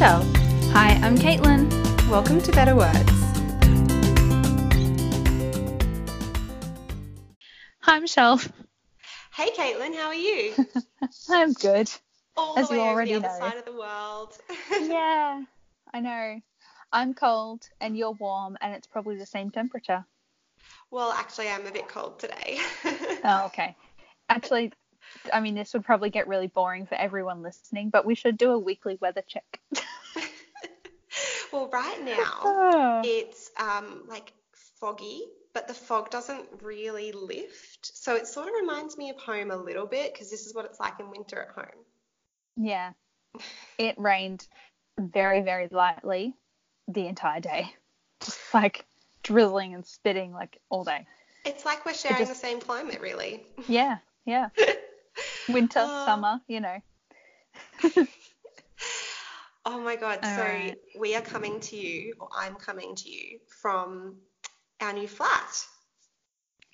Michelle. Hi, I'm Caitlin. Welcome to Better Words. Hi, Michelle. Hey, Caitlin, how are you? I'm good. All As the you already over the other know. side of the world. yeah, I know. I'm cold and you're warm, and it's probably the same temperature. well, actually, I'm a bit cold today. Oh, okay. Actually, I mean, this would probably get really boring for everyone listening, but we should do a weekly weather check. well, right now Oh. it's um, like foggy, but the fog doesn't really lift. So it sort of reminds me of home a little bit because this is what it's like in winter at home. Yeah. It rained very, very lightly the entire day. Just like drizzling and spitting like all day. It's like we're sharing just- the same climate, really. Yeah, yeah. Winter, Oh. summer, you know. Oh my God. All so right. we are coming to you, or I'm coming to you from our new flat,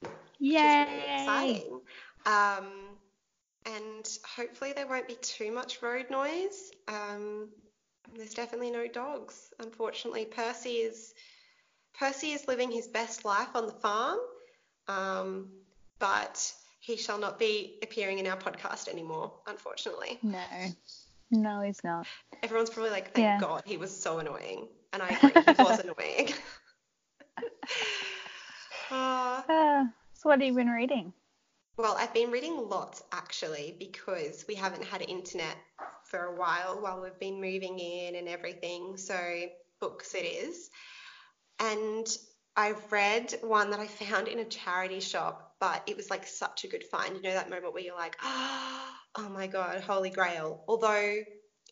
which is really exciting. Um, and hopefully there won't be too much road noise. Um, there's definitely no dogs. Unfortunately, Percy is Percy is living his best life on the farm, um, but he shall not be appearing in our podcast anymore, unfortunately. No. No, he's not. Everyone's probably like, thank Yeah. God he was so annoying. And I agree, he was annoying. Uh, Ah, so what have you been reading? well, I've been reading lots actually because we haven't had internet for a while while we've been moving in and everything. So, books it is. And I've read one that I found in a charity shop, but it was like such a good find. You know, that moment where you're like, oh my God, holy grail. Although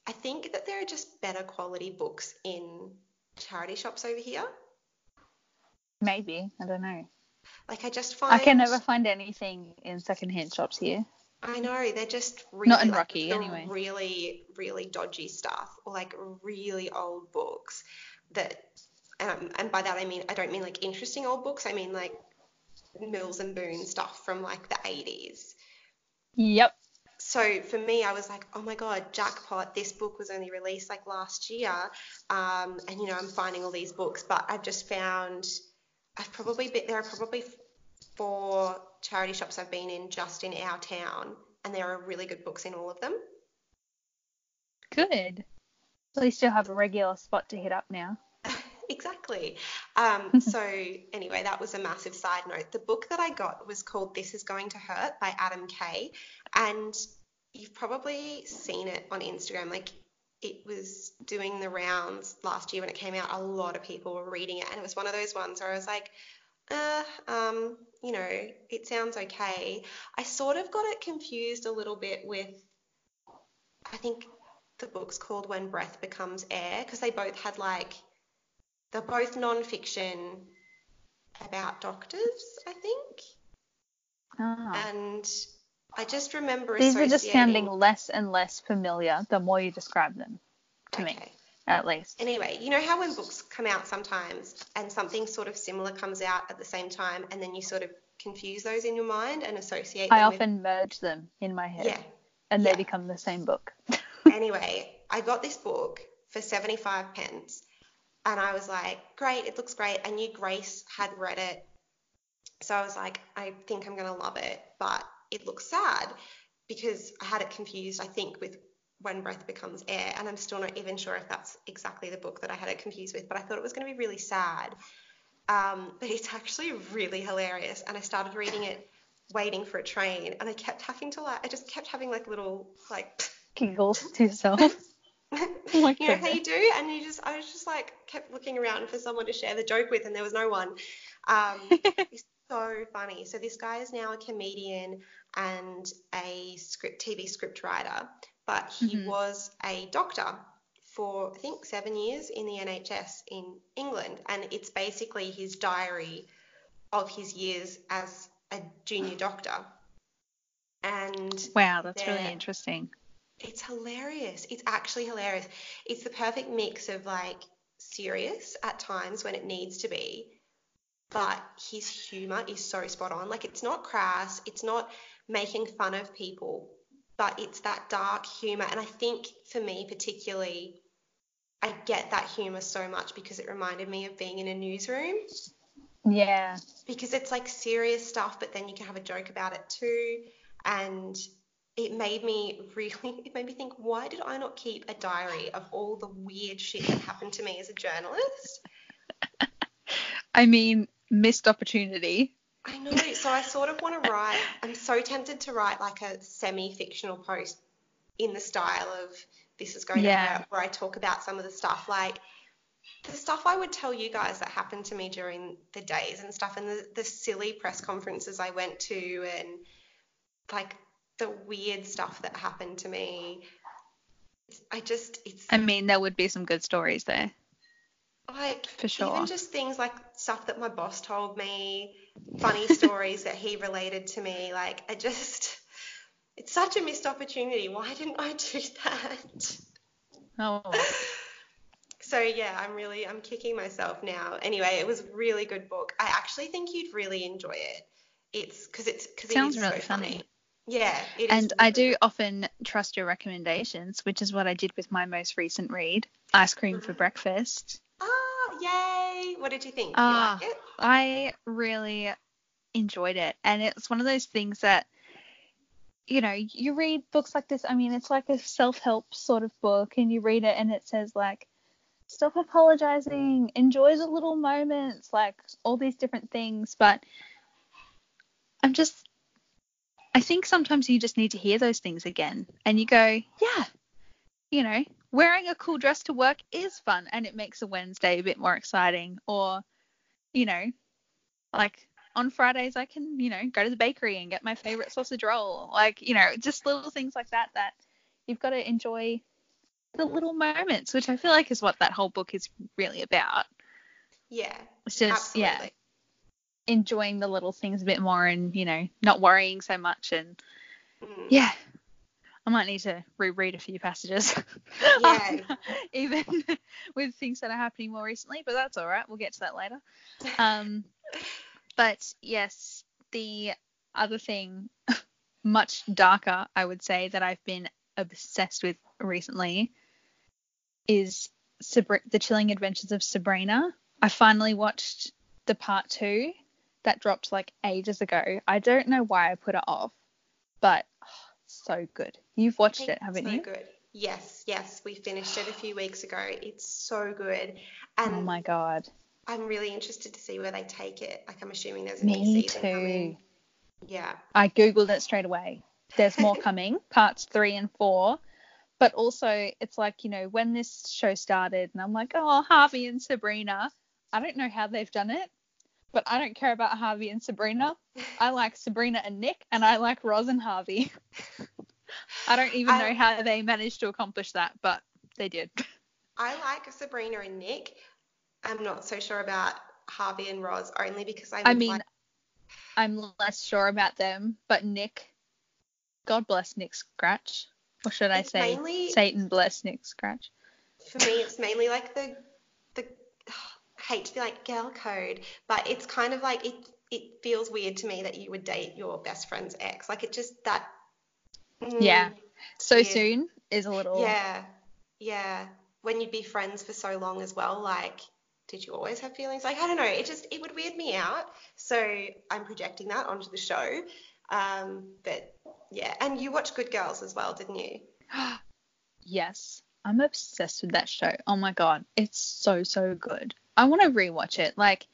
I think that there are just better quality books in charity shops over here. Maybe. I don't know. Like I just find I can never find anything in secondhand shops here. I know they're just really Not in like, Rocky, anyway. really really dodgy stuff or like really old books that um, and by that I mean I don't mean like interesting old books I mean like Mills and Boon stuff from like the 80s. Yep. So for me, I was like, oh my God, jackpot. This book was only released like last year. Um, and, you know, I'm finding all these books, but I've just found, I've probably been, there are probably four charity shops I've been in just in our town, and there are really good books in all of them. Good. At least you'll have a regular spot to hit up now. Exactly. Um, so anyway, that was a massive side note. The book that I got was called This Is Going to Hurt by Adam Kay, and you've probably seen it on Instagram. Like it was doing the rounds last year when it came out. A lot of people were reading it, and it was one of those ones where I was like, uh, um, you know, it sounds okay. I sort of got it confused a little bit with, I think the book's called When Breath Becomes Air, because they both had like they're both non-fiction about doctors, I think. Ah. And I just remember These are just sounding less and less familiar the more you describe them to me, at least. Anyway, you know how when books come out sometimes and something sort of similar comes out at the same time and then you sort of confuse those in your mind and associate I them with often merge them in my head Yeah. and yeah. they become the same book. anyway, I got this book for 75 pence and I was like, great, it looks great. I knew Grace had read it. So I was like, I think I'm going to love it. But it looks sad because I had it confused, I think, with When Breath Becomes Air. And I'm still not even sure if that's exactly the book that I had it confused with. But I thought it was going to be really sad. Um, but it's actually really hilarious. And I started reading it waiting for a train. And I kept having to like, I just kept having like little, like, Giggles to yourself. Oh you know how you do? And you just i was just like kept looking around for someone to share the joke with and there was no one. Um it's so funny. So this guy is now a comedian and a script tv script writer but he Mhm. was a doctor for i think seven years in the nhs in england. And it's basically his diary of his years as a junior doctor. And Wow, that's really interesting. It's hilarious. It's actually hilarious. It's the perfect mix of like serious at times when it needs to be, but his humor is so spot on. Like it's not crass, it's not making fun of people, but it's that dark humor. And I think for me particularly, I get that humor so much because it reminded me of being in a newsroom. Yeah. Because it's like serious stuff, but then you can have a joke about it too. And it made me really, it made me think, why did I not keep a diary of all the weird shit that happened to me as a journalist? I mean, missed opportunity. I know. So I sort of want to write, I'm so tempted to write like a semi fictional post in the style of This is Going Yeah. to Hurt, where I talk about some of the stuff like the stuff I would tell you guys that happened to me during the days and stuff, and the, the silly press conferences I went to, and like the weird stuff that happened to me. I just, it's I mean, there would be some good stories there. like for sure. even just things like stuff that my boss told me, funny stories that he related to me. Like I just, it's such a missed opportunity. Why didn't I do that? Oh. So yeah, I'm really, I'm kicking myself now. Anyway, it was a really good book. I actually think you'd really enjoy it. It's because it's because it Sounds really so funny. Yeah, it is And I do often trust your recommendations, which is what I did with my most recent read, Ice Cream for Mhm. Breakfast. Ah, yay! What did you think? Did Ah. you like it? I really enjoyed it. And it's one of those things that, you know, you read books like this. I mean, it's like a self help sort of book, and you read it and it says, like, stop apologizing, enjoy the little moments, like all these different things. But I'm just, I think sometimes you just need to hear those things again. And you go, yeah, you know, wearing a cool dress to work is fun and it makes a Wednesday a bit more exciting. Or, you know, like on Fridays I can, you know, go to the bakery and get my favorite sausage roll. Like, you know, just little things like that that you've got to enjoy the little moments, which I feel like is what that whole book is really about. Yeah, It's just yeah, absolutely. Enjoying the little things a bit more and, you know, not worrying so much and Mm. yeah. I might need to reread a few passages. Yeah. Even with things that are happening more recently, but that's all right. We'll get to that later. Um, but yes, the other thing, much darker, I would say, that I've been obsessed with recently is Sabri- The Chilling Adventures of Sabrina. I finally watched the part two that dropped like ages ago. I don't know why I put it off, but oh, so good. You've watched it, haven't so you? good. Yes, yes, we finished it a few weeks ago. It's so good, oh And Oh my god. I'm really interested to see where they take it. Like I'm assuming there's a Me new season too. coming. Yeah, I googled it straight away. There's more coming, parts three and four. But also, it's like you know when this show started, and I'm like, oh, Harvey and Sabrina. I don't know how they've done it, but I don't care about Harvey and Sabrina. I like Sabrina and Nick, and I like Roz and Harvey. I don't even I- know how they managed to accomplish that, but they did. I like Sabrina and Nick. I'm not so sure about Harvey and Roz, only because I. I mean, like- I'm less sure about them, but Nick, God bless Nick Scratch. Or should I say, mainly- Satan bless Nick Scratch? for me, it's mainly like the. Hate to be like girl code, but it's kind of like it. It feels weird to me that you would date your best friend's ex. Like it just that. mm, Yeah. So Yeah. soon is a little. Yeah, yeah. When you'd be friends for so long as well, like, did you always have feelings? Like, I don't know. It just it would weird me out. So I'm projecting that onto the show. Um, but yeah, and you watched Good Girls as well, didn't you? Yes. I'm obsessed with that show. Oh my god, it's so so good. I want to rewatch it. Like,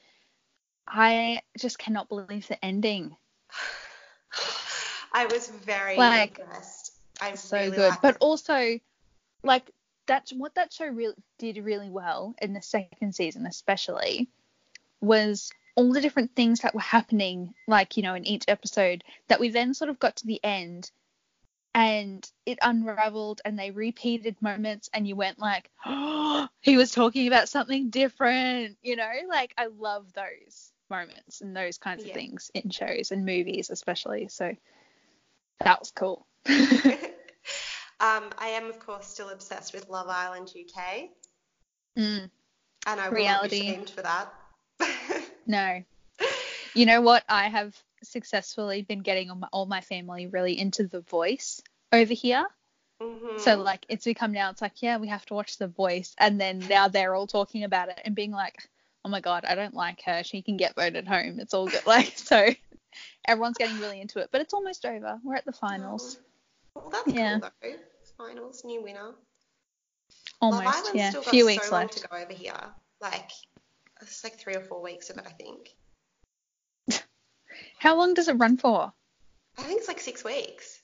I just cannot believe the ending. I was very Like, impressed. I so really good. But it. also, like that's what that show really did really well in the second season, especially, was all the different things that were happening, like you know, in each episode. That we then sort of got to the end, and it unraveled, and they repeated moments, and you went like, oh, he was talking about something different, you know. Like I love those moments and those kinds Yeah. of things in shows and movies, especially. So that was cool. um, I am of course still obsessed with Love Island UK, Mm. and I will Reality. not be shamed for that. No. You know what? I have successfully been getting all my, all my family really into The Voice over here. Mhm. So like it's become now it's like yeah we have to watch The Voice and then now they're all talking about it and being like oh my god I don't like her she can get voted home it's all good like so everyone's getting really into it but it's almost over we're at the finals Oh, Well, that's Yeah. cool though. Finals, new winner. almost Love Island's yeah still got few so weeks long left to go over here. Like it's like three or four weeks of it, I think. How long does it run for I think it's like six weeks.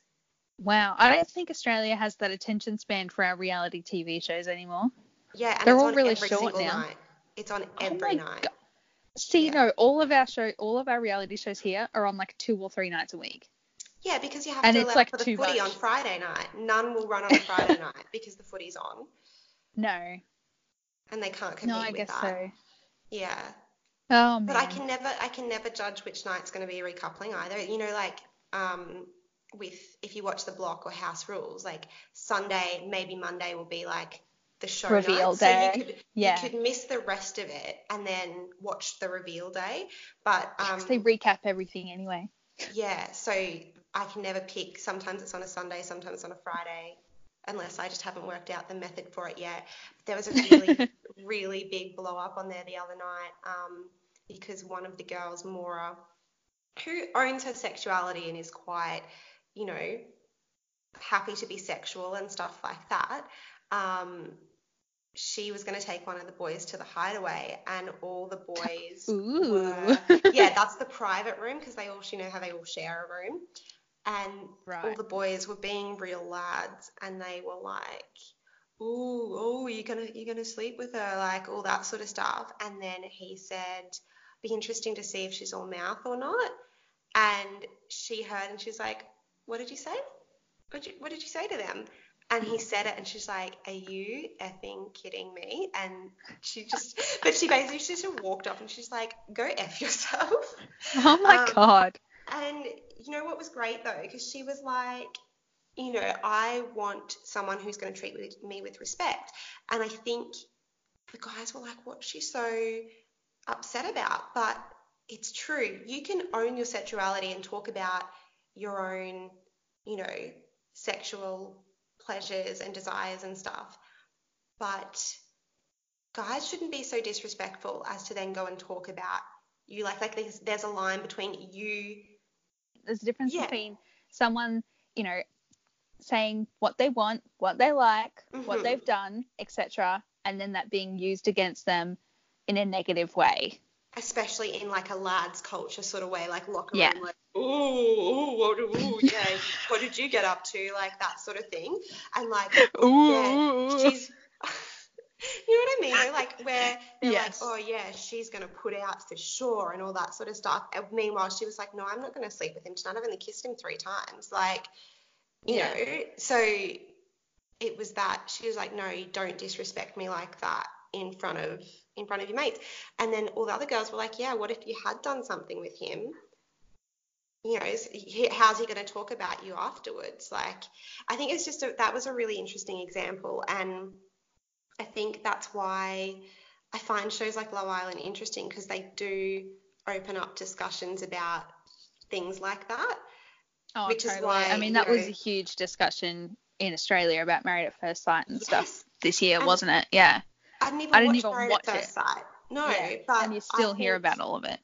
wow I don't think Australia has that attention span for our reality TV shows anymore Yeah, and They're it's all on really every short single now. night. It's on Oh every my night. God. see Yeah. no all of our show all of our reality shows here are on like two or three nights a week Yeah, because you have And to allow like, for the footy much. on Friday night. None will run on Friday night because the footy's on, no and they can't compete no I with guess that. so Yeah, oh man but I can never, I can never judge which night's going to be recoupling either. You know, like um, with if you watch the block or House Rules, like Sunday, maybe Monday will be like the show Reveal night. day. So you could Yeah. you could miss the rest of it and then watch the reveal day. But um, they recap everything anyway Yeah, so I can never pick. Sometimes it's on a Sunday, sometimes it's on a Friday, unless I just haven't worked out the method for it yet. There was a really, really big blow up on there the other night um, because one of the girls, Maura, who owns her sexuality and is quite, you know, happy to be sexual and stuff like that. Um, she was going to take one of the boys to the hideaway, and all the boys Ooh. were yeah, that's the private room because they all, you know how they all share a room. And all the boys were being real lads and they were like, ooh, oh, you're gonna, you're gonna sleep with her, like all that sort of stuff. And then he said, be interesting to see if she's all mouth or not. And she heard and she's like, what did you say? What did you, what did you say to them? And he said it, and she's like, "Are you effing kidding me?" And she just, but she basically she just walked off, and she's like, "Go f yourself." oh my Um, god And you know what was great though, because she was like, you know, I want someone who's going to treat me with respect. And I think the guys were like, what's she so upset about? But it's true. You can own your sexuality and talk about your own, you know, sexual pleasures and desires and stuff. But guys shouldn't be so disrespectful as to then go and talk about you like like there's, there's a line between you there's a difference Yeah. between someone you know saying what they want what they like what Mhm. they've done etc and then that being used against them in a negative way especially in like a lads culture sort of way, like locker Yeah. room, like ooh, ooh, what, ooh, yeah, what did you get up to, like that sort of thing, and like yeah, she's, you know what I mean, though? like where they're Yes. like, oh yeah, she's gonna put out for sure and all that sort of stuff. And meanwhile, she was like, no, I'm not gonna sleep with him tonight. I've only kissed him three times, like, you Yeah. know, so it was that she was like, no, don't disrespect me like that in front of in front of your mates. And then all the other girls were like, yeah, what if you had done something with him? You know, is he, how's he going to talk about you afterwards? Like, I think it's just a, that was a really interesting example, and I think that's why I find shows like Love Island interesting because they do open up discussions about things like that. oh, which is why, i mean that was a huge discussion in australia about married at first sight and stuff this year wasn't it yeah I didn't even I didn't watch even Married watch at First it. Sight. No, yeah. but and you I still hear think- about all of it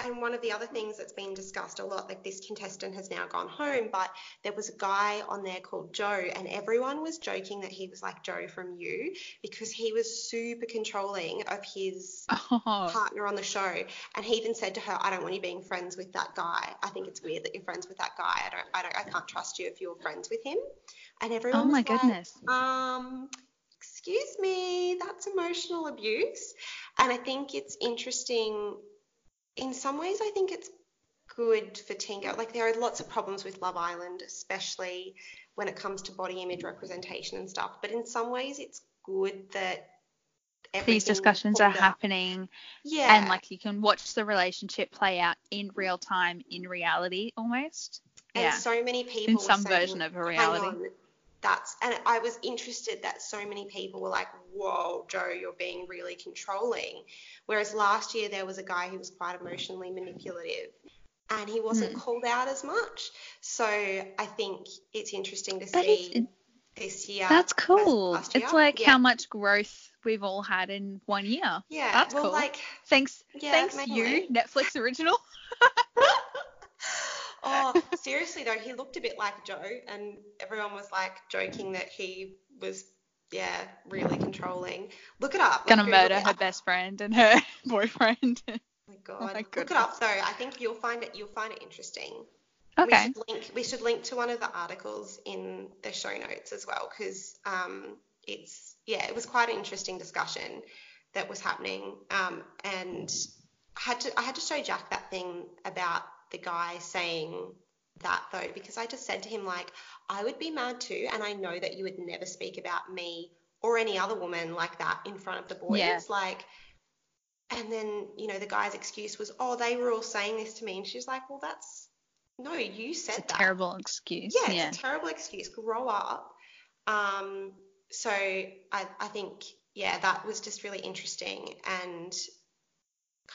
And one of the other things that's been discussed a lot, like this contestant has now gone home, but there was a guy on there called Joe, and everyone was joking that he was like Joe from You because he was super controlling of his oh partner on the show. And he even said to her, I don't want you being friends with that guy. I think it's weird that you're friends with that guy. I don't, I don't, I can't trust you if you're friends with him. And everyone oh was my like, goodness um, excuse me, that's emotional abuse. And I think it's interesting. In some ways, I think it's good for teen girls. Like there are lots of problems with Love Island, especially when it comes to body image representation and stuff. But in some ways, it's good that these discussions are out. happening Yeah, and like you can watch the relationship play out in real time in reality almost And yeah so many people in some saying, version of a "Hang reality That's and I was interested that so many people were like, "Whoa, Joe, you're being really controlling." Whereas last year there was a guy who was quite emotionally manipulative, and he wasn't Hmm. called out as much. So I think it's interesting to But see. this year. That's cool. year. It's like yeah. how much growth we've all had in one year. Yeah, That's well, cool. like, Thanks, Yeah, thanks you, Netflix original. oh, seriously though, he looked a bit like Joe, and everyone was like joking that he was, yeah, really controlling. Look it up. Gonna Google murder her best friend and her boyfriend. Oh my god. my Look it up though. I think you'll find it. You'll find it interesting. okay. We should link. We should link to one of the articles in the show notes as well, because um, it's yeah, it was quite an interesting discussion that was happening. Um, and I had to I had to show Jack that thing about the guy saying that though, because I just said to him like, I would be mad too, and I know that you would never speak about me or any other woman like that in front of the boys. Yeah. Like, and then you know the guy's excuse was, oh, they were all saying this to me, and she's like, well, that's no, you said It's a that. terrible excuse. Yeah, Yeah. it's a terrible excuse. Grow up. Um, so I, I think, yeah, that was just really interesting and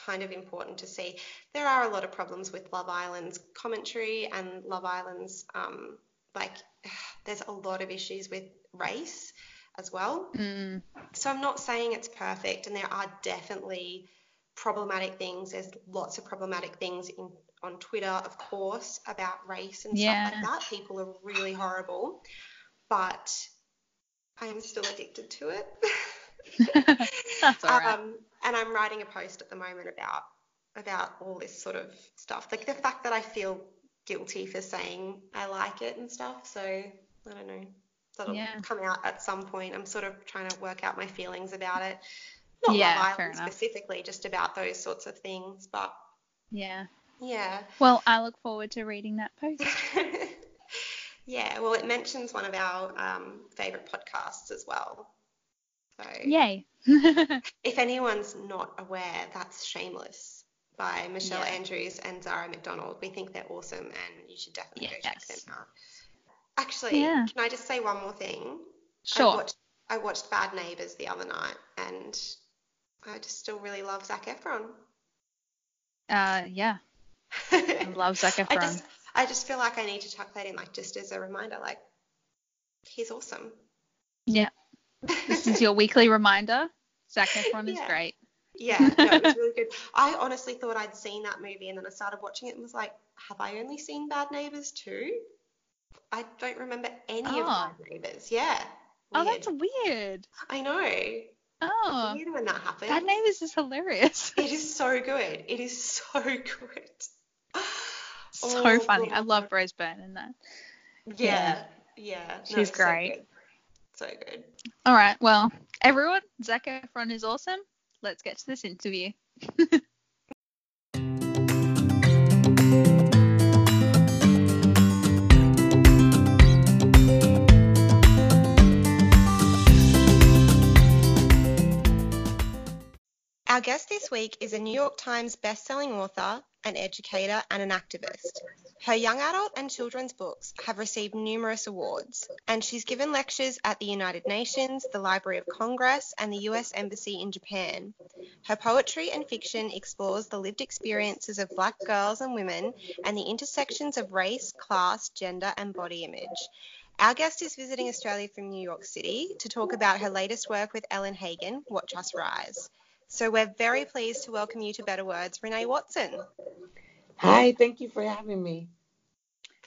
kind of important to see. There are a lot of problems with Love Island's commentary and Love Island's, um, like, there's a lot of issues with race as well. Mm, So I'm not saying it's perfect, and there are definitely problematic things. There's lots of problematic things in on Twitter, of course, about race and Yeah. stuff like that. People are really horrible, but I am still addicted to it. That's all right. um, and I'm writing a post at the moment about about all this sort of stuff, like the fact that I feel guilty for saying I like it and stuff. So I don't know. That'll Yeah. come out at some point. I'm sort of trying to work out my feelings about it. Not Yeah, Love Island specifically, just about those sorts of things. But yeah. yeah. Well, I look forward to reading that post. yeah, well, it mentions one of our um, favorite podcasts as well. So Yay. if anyone's not aware, that's Shameless by Michelle Yeah. Andrews and Zara McDonald. We think they're awesome and you should definitely go check them out. Actually, Yeah. can I just say one more thing? I Sure. watched, I watched Bad Neighbors the other night and I just still really love Zac Efron. Uh, yeah. I love Zac Efron. I just, I just feel like I need to chuck that in, like just as a reminder, like he's awesome. Yeah. This is your weekly reminder. Zac Efron is Yeah. great. Yeah, no, it was really good. I honestly thought I'd seen that movie, and then I started watching it and was like, have I only seen Bad Neighbors too? I don't remember any of Oh. Bad Neighbors. Yeah. Oh, that's weird. I know. Oh, Weird when that happens. Bad Neighbors is hilarious. It is so good. It is so good. so Oh, funny. I love Rose Byrne in that. Yeah. Yeah. no, She's so great. good. So good. All right. Well, everyone, Zac Efron is awesome. Let's get to this interview. Our guest this week is a New York Times best-selling author, an educator, and an activist. Her young adult and children's books have received numerous awards, and she's given lectures at the United Nations, the Library of Congress, and the US Embassy in Japan. Her poetry and fiction explores the lived experiences of black girls and women and the intersections of race, class, gender, and body image. Our guest is visiting Australia from New York City to talk about her latest work with Ellen Hagan, Watch Us Rise. So we're very pleased to welcome you to Better Words, Renee Watson. Hi, thank you for having me.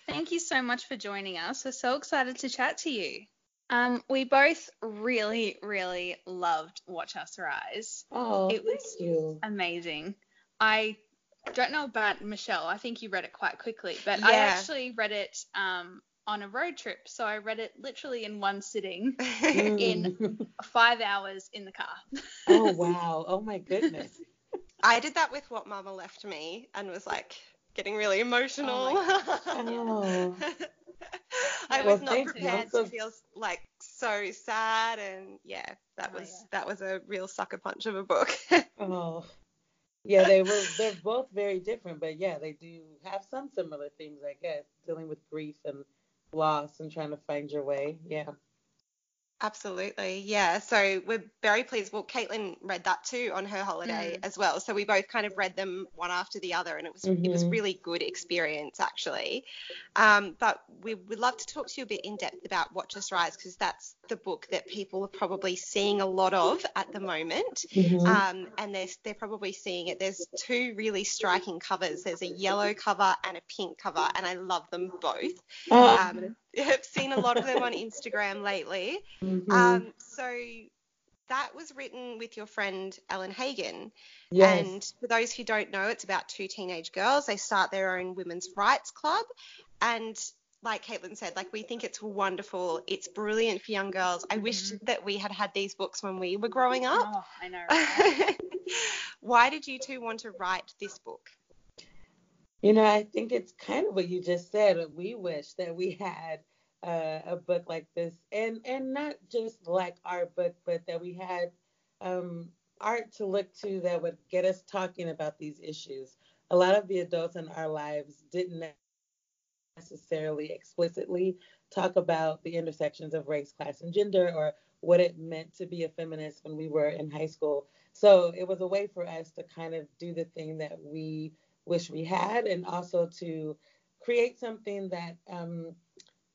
Thank you so much for joining us. We're so excited to chat to you. Um, we both really, really loved Watch Us Rise. Oh, It was- thank you. Amazing. I don't know about Michelle. I think you read it quite quickly, but I actually read it um, on a road trip. So I read it literally in one sitting, in five hours in the car. oh wow. Oh my goodness. I did that with What Mama Left Me and was like getting really emotional. Oh. oh. I Well, was not thank you. prepared to feel like so sad and yeah, that Oh, was yeah. that was a real sucker punch of a book. Oh. Yeah, they were they're both very different, but yeah, they do have some similar themes, I guess, dealing with grief and loss and trying to find your way. Yeah. Absolutely, yeah. So we're very pleased. Well, Caitlin read that too on her holiday mm. as well. So we both kind of read them one after the other, and it was mm-hmm. it was mm-hmm. really good experience actually. Um, but we would love to talk to you a bit in depth about Watch Us Rise because that's the book that people are probably seeing a lot of at the moment, mm-hmm. um, and they're they're probably seeing it. There's two really striking covers. There's a yellow cover and a pink cover, and I love them both. Oh. Um, I've seen a lot of them on Instagram lately. Mm-hmm. Um, so that was written with your friend Ellen Hagan. Yes. And for those who don't know, it's about two teenage girls. They start their own women's rights club. And like Caitlin said, like we think it's wonderful. It's brilliant for young girls. I mm-hmm. wish that we had had these books when we were growing up. Oh, I know. Right? Why did you two want to write this book? You know, I think it's kind of what you just said. We wish that we had uh, a book like this, and and not just like our book, but that we had um, art to look to that would get us talking about these issues. A lot of the adults in our lives didn't necessarily explicitly talk about the intersections of race, class, and gender, or what it meant to be a feminist when we were in high school. So it was a way for us to kind of do the thing that we wish we had, and also to create something that um,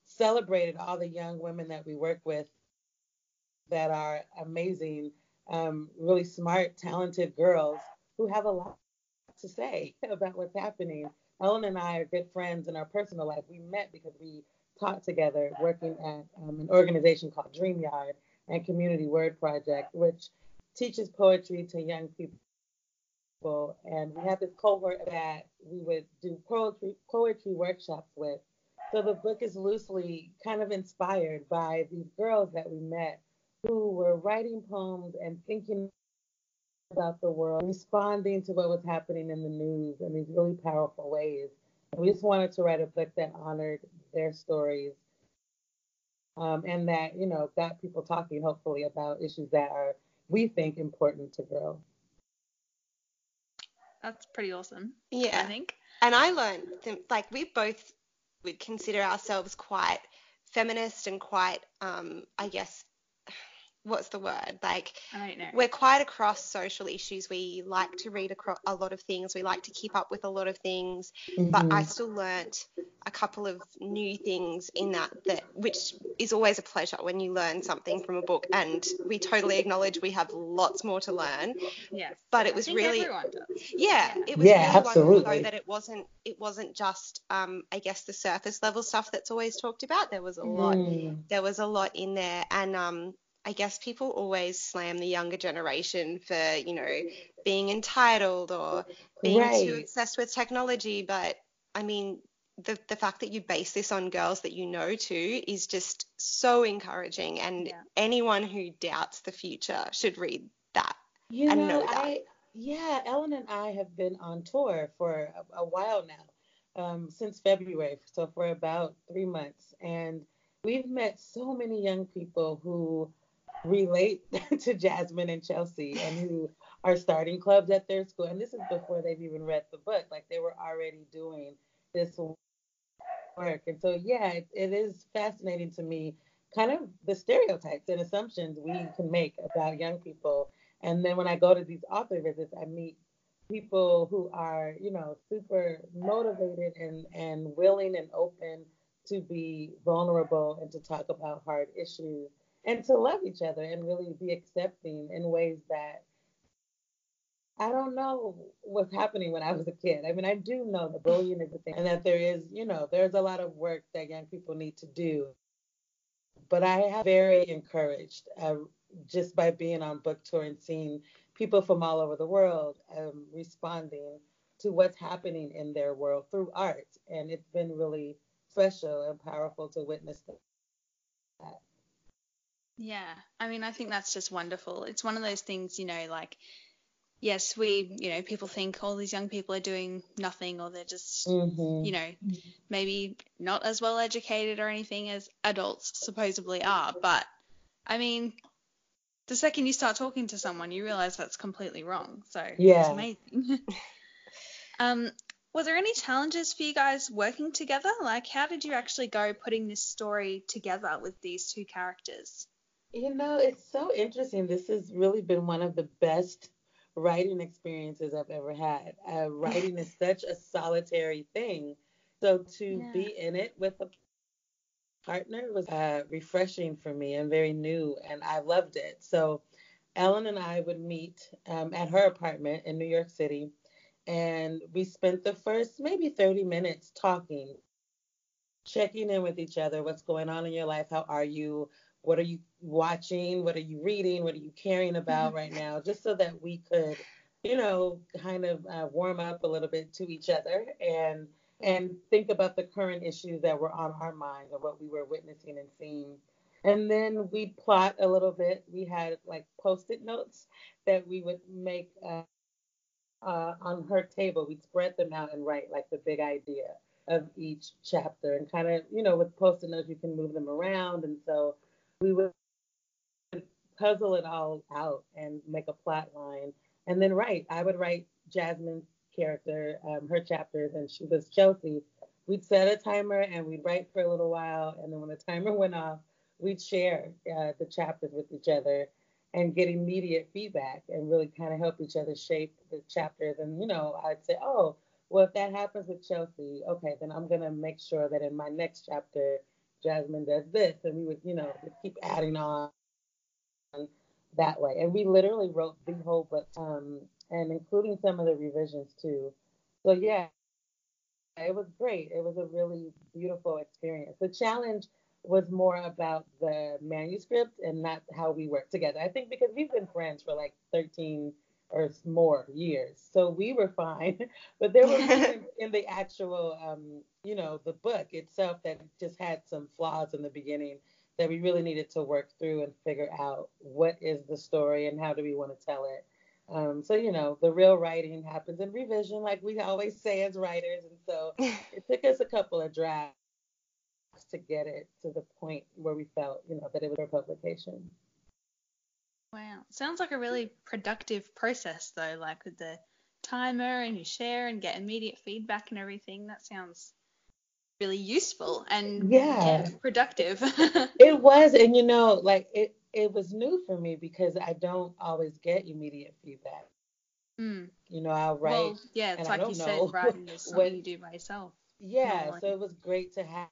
celebrated all the young women that we work with that are amazing, um, really smart, talented girls who have a lot to say about what's happening. Ellen and I are good friends in our personal life. We met because we taught together working at um, an organization called DreamYard and Community Word Project, which teaches poetry to young people and we had this cohort that we would do poetry poetry workshops with. So the book is loosely kind of inspired by these girls that we met who were writing poems and thinking about the world, responding to what was happening in the news in these really powerful ways. And we just wanted to write a book that honored their stories um, and that, you know, got people talking hopefully about issues that are, we think, important to girls that's pretty awesome. Yeah. I think. And I learned like we both would consider ourselves quite feminist and quite, um, I guess, what's the word? Like, I don't know. We're quite across social issues. We like to read across a lot of things. We like to keep up with a lot of things. Mm-hmm. But I still learnt a couple of new things in that, that which is always a pleasure when you learn something from a book. And we totally acknowledge we have lots more to learn. Yes. But it was really, yeah, yeah, it was yeah, really absolutely. wonderful though that it wasn't, it wasn't just, um, I guess, the surface level stuff that's always talked about. There was a lot, mm. there was a lot in there, and um, I guess people always slam the younger generation for, you know, being entitled or being right. too obsessed with technology. But I mean, the, the fact that you base this on girls that you know too is just so encouraging. And yeah. anyone who doubts the future should read that you and know, know that. I, yeah, Ellen and I have been on tour for a, a while now, um, since February, so for about three months. And we've met so many young people who relate to Jasmine and Chelsea and who are starting clubs at their school. And this is before they've even read the book. Like they were already doing this work. And so, yeah, it, it is fascinating to me, kind of the stereotypes and assumptions we can make about young people. And then when I go to these author visits, I meet people who are, you know, super motivated and, and willing and open to be vulnerable and to talk about hard issues and to love each other and really be accepting in ways that I don't know what's happening when I was a kid. I mean, I do know that bullying is a thing and that there is, you know, there's a lot of work that young people need to do. But I have very encouraged uh, just by being on book tour and seeing people from all over the world um, responding to what's happening in their world through art. And it's been really special and powerful to witness that. Yeah, I mean, I think that's just wonderful. It's one of those things, you know, like, yes, we, you know, people think all these young people are doing nothing or they're just, mm-hmm. you know, maybe not as well educated or anything as adults supposedly are. But, I mean, the second you start talking to someone, you realize that's completely wrong. So, yeah. it's amazing. um, were there any challenges for you guys working together? Like, how did you actually go putting this story together with these two characters? You know, it's so interesting. This has really been one of the best writing experiences I've ever had. Uh, writing is such a solitary thing. So to yeah. be in it with a partner was uh, refreshing for me and very new, and I loved it. So Ellen and I would meet um, at her apartment in New York City, and we spent the first maybe 30 minutes talking, checking in with each other. What's going on in your life? How are you? What are you watching? What are you reading? What are you caring about right now? Just so that we could, you know, kind of uh, warm up a little bit to each other and and think about the current issues that were on our minds or what we were witnessing and seeing. And then we'd plot a little bit. We had like post-it notes that we would make uh, uh, on her table. We'd spread them out and write like the big idea of each chapter and kind of, you know, with post-it notes, you can move them around. And so we would puzzle it all out and make a plot line and then write. I would write Jasmine's character, um, her chapters, and she was Chelsea. We'd set a timer and we'd write for a little while, and then when the timer went off, we'd share uh, the chapters with each other and get immediate feedback and really kind of help each other shape the chapters. And you know, I'd say, oh, well, if that happens with Chelsea, okay, then I'm gonna make sure that in my next chapter, Jasmine does this, and we would, you know, keep adding on that way. And we literally wrote the whole book. Um, and including some of the revisions too. So yeah, it was great. It was a really beautiful experience. The challenge was more about the manuscript and not how we worked together. I think because we've been friends for like 13 or more years, so we were fine. But there were in, in the actual, um, you know, the book itself that just had some flaws in the beginning that we really needed to work through and figure out what is the story and how do we want to tell it. Um, so you know, the real writing happens in revision, like we always say as writers, and so it took us a couple of drafts to get it to the point where we felt, you know, that it was a publication. Wow, sounds like a really productive process though, like with the timer and you share and get immediate feedback and everything. That sounds really useful and yeah, yeah productive. it was, and you know, like it it was new for me because I don't always get immediate feedback. Mm. You know, I'll write. Well, yeah, it's like you said, writing is something what, you do by yourself. Yeah, so it was great to have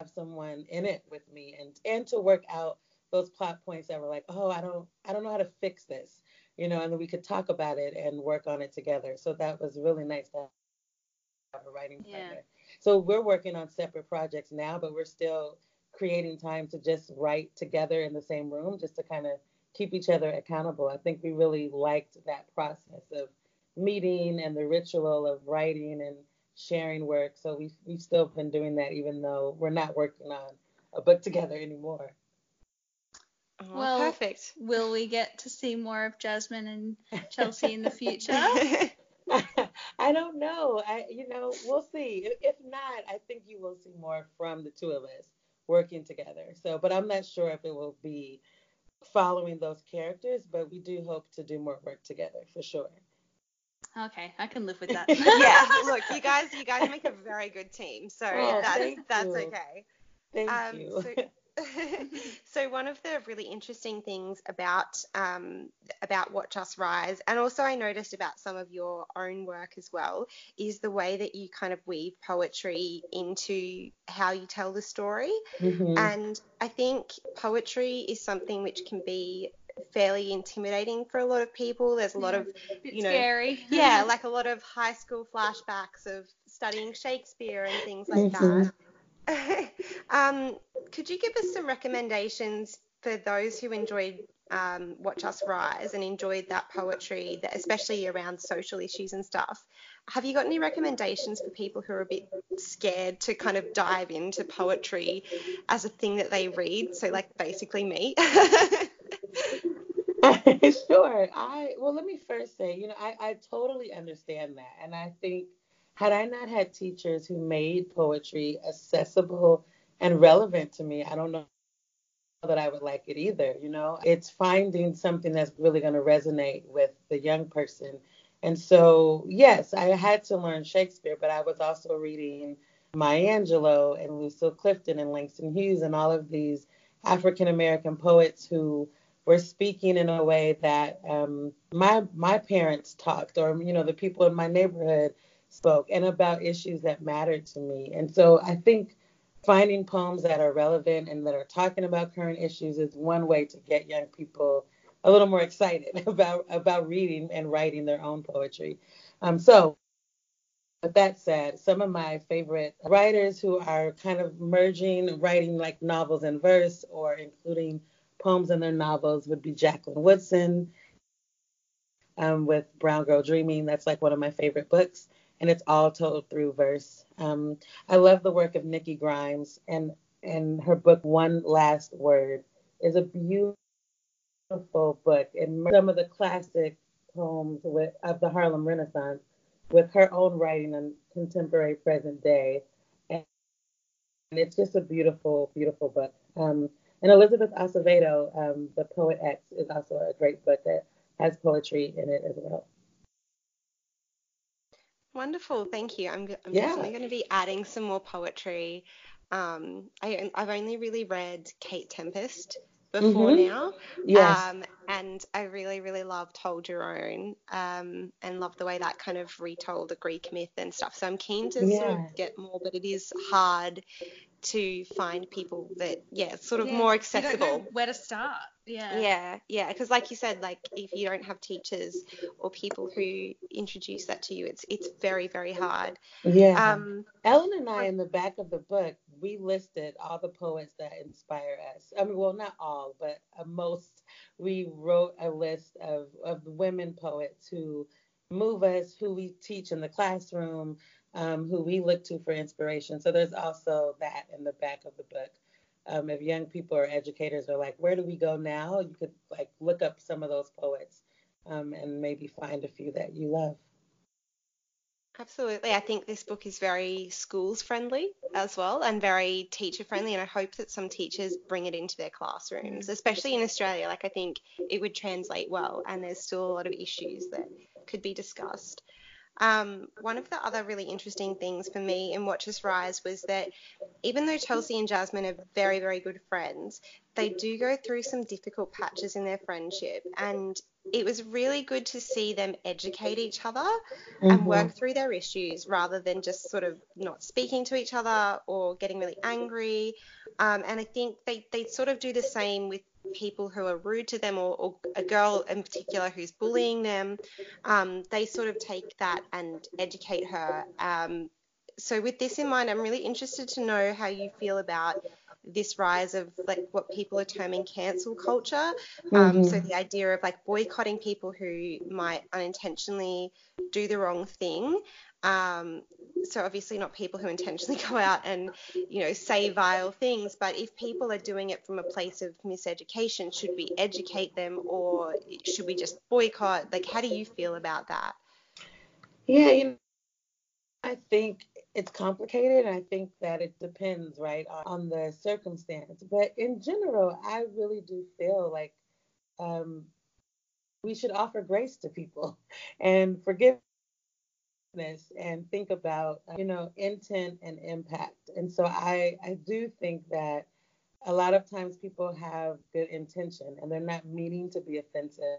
have someone in it with me and and to work out those plot points that were like, oh, I don't I don't know how to fix this, you know, and then we could talk about it and work on it together. So that was really nice to have a writing yeah. Partner. So we're working on separate projects now, but we're still creating time to just write together in the same room just to kind of keep each other accountable. I think we really liked that process of meeting and the ritual of writing and sharing work. So we we've still been doing that even though we're not working on a book together anymore. Oh, well, perfect. Will we get to see more of Jasmine and Chelsea in the future? I don't know. I you know, we'll see. If not, I think you will see more from the two of us working together. So, but I'm not sure if it will be following those characters, but we do hope to do more work together for sure. Okay, I can live with that. yeah, look, you guys, you guys make a very good team, so oh, that's that's you. okay. Thank um, you. So, so one of the really interesting things about um, about Watch Us Rise, and also I noticed about some of your own work as well, is the way that you kind of weave poetry into how you tell the story. Mm-hmm. And I think poetry is something which can be fairly intimidating for a lot of people. There's a lot of, you know, scary. yeah, like a lot of high school flashbacks of studying Shakespeare and things like mm-hmm. that. um, could you give us some recommendations for those who enjoyed um, Watch Us Rise and enjoyed that poetry, that especially around social issues and stuff? Have you got any recommendations for people who are a bit scared to kind of dive into poetry as a thing that they read? So, like, basically me. sure. I well, let me first say, you know, I, I totally understand that, and I think had I not had teachers who made poetry accessible and relevant to me, I don't know that I would like it either. You know, it's finding something that's really going to resonate with the young person. And so, yes, I had to learn Shakespeare, but I was also reading Maya Angelou and Lucille Clifton and Langston Hughes and all of these African American poets who were speaking in a way that um, my my parents talked, or you know, the people in my neighborhood spoke, and about issues that mattered to me. And so I think finding poems that are relevant and that are talking about current issues is one way to get young people a little more excited about about reading and writing their own poetry. Um, so with that said, some of my favorite writers who are kind of merging writing like novels in verse or including poems in their novels would be Jacqueline Woodson um, with Brown Girl Dreaming. That's like one of my favorite books, and it's all told through verse. Um, I love the work of Nikki Grimes, and and her book One Last Word is a beautiful book, and some of the classic poems with, of the Harlem Renaissance with her own writing and contemporary present day. And it's just a beautiful, beautiful book. Um, and Elizabeth Acevedo, um, The Poet X, is also a great book that has poetry in it as well. Wonderful, thank you. I'm, I'm yeah. definitely going to be adding some more poetry. Um, I, I've only really read Kate Tempest before mm-hmm. now. Yes. Um, and I really, really loved Hold Your Own um, and love the way that kind of retold a Greek myth and stuff. So I'm keen to yeah. sort of get more, but it is hard to find people that, yeah, sort of yeah. more accessible. where to start. Yeah. Yeah, yeah. Because like you said, like if you don't have teachers or people who introduce that to you, it's it's very, very hard. Yeah. Um, Ellen and I in the back of the book, we listed all the poets that inspire us. I mean, well, not all, but uh, most. We wrote a list of of women poets who move us, who we teach in the classroom, um, who we look to for inspiration. So there's also that in the back of the book um, if young people or educators are like, where do we go now? You could like look up some of those poets um, and maybe find a few that you love. Absolutely. I think this book is very schools friendly as well and very teacher friendly. And I hope that some teachers bring it into their classrooms, especially in Australia. Like, I think it would translate well, and there's still a lot of issues that could be discussed. Um, one of the other really interesting things for me in Watch Us Rise was that even though Chelsea and Jasmine are very, very good friends, they do go through some difficult patches in their friendship. And it was really good to see them educate each other mm-hmm. and work through their issues rather than just sort of not speaking to each other or getting really angry. Um, and I think they, they sort of do the same with people who are rude to them or, or a girl in particular who's bullying them, um, they sort of take that and educate her. Um, so with this in mind, I'm really interested to know how you feel about this rise of like what people are terming cancel culture. Um, mm-hmm. So the idea of like boycotting people who might unintentionally do the wrong thing. Um, so obviously not people who intentionally go out and you know say vile things, but if people are doing it from a place of miseducation, should we educate them or should we just boycott? Like, how do you feel about that? Yeah, you know, I think it's complicated. And I think that it depends, right, on the circumstance. But in general, I really do feel like um, we should offer grace to people and forgiveness and think about, you know, intent and impact. And so I, I do think that a lot of times people have good intention and they're not meaning to be offensive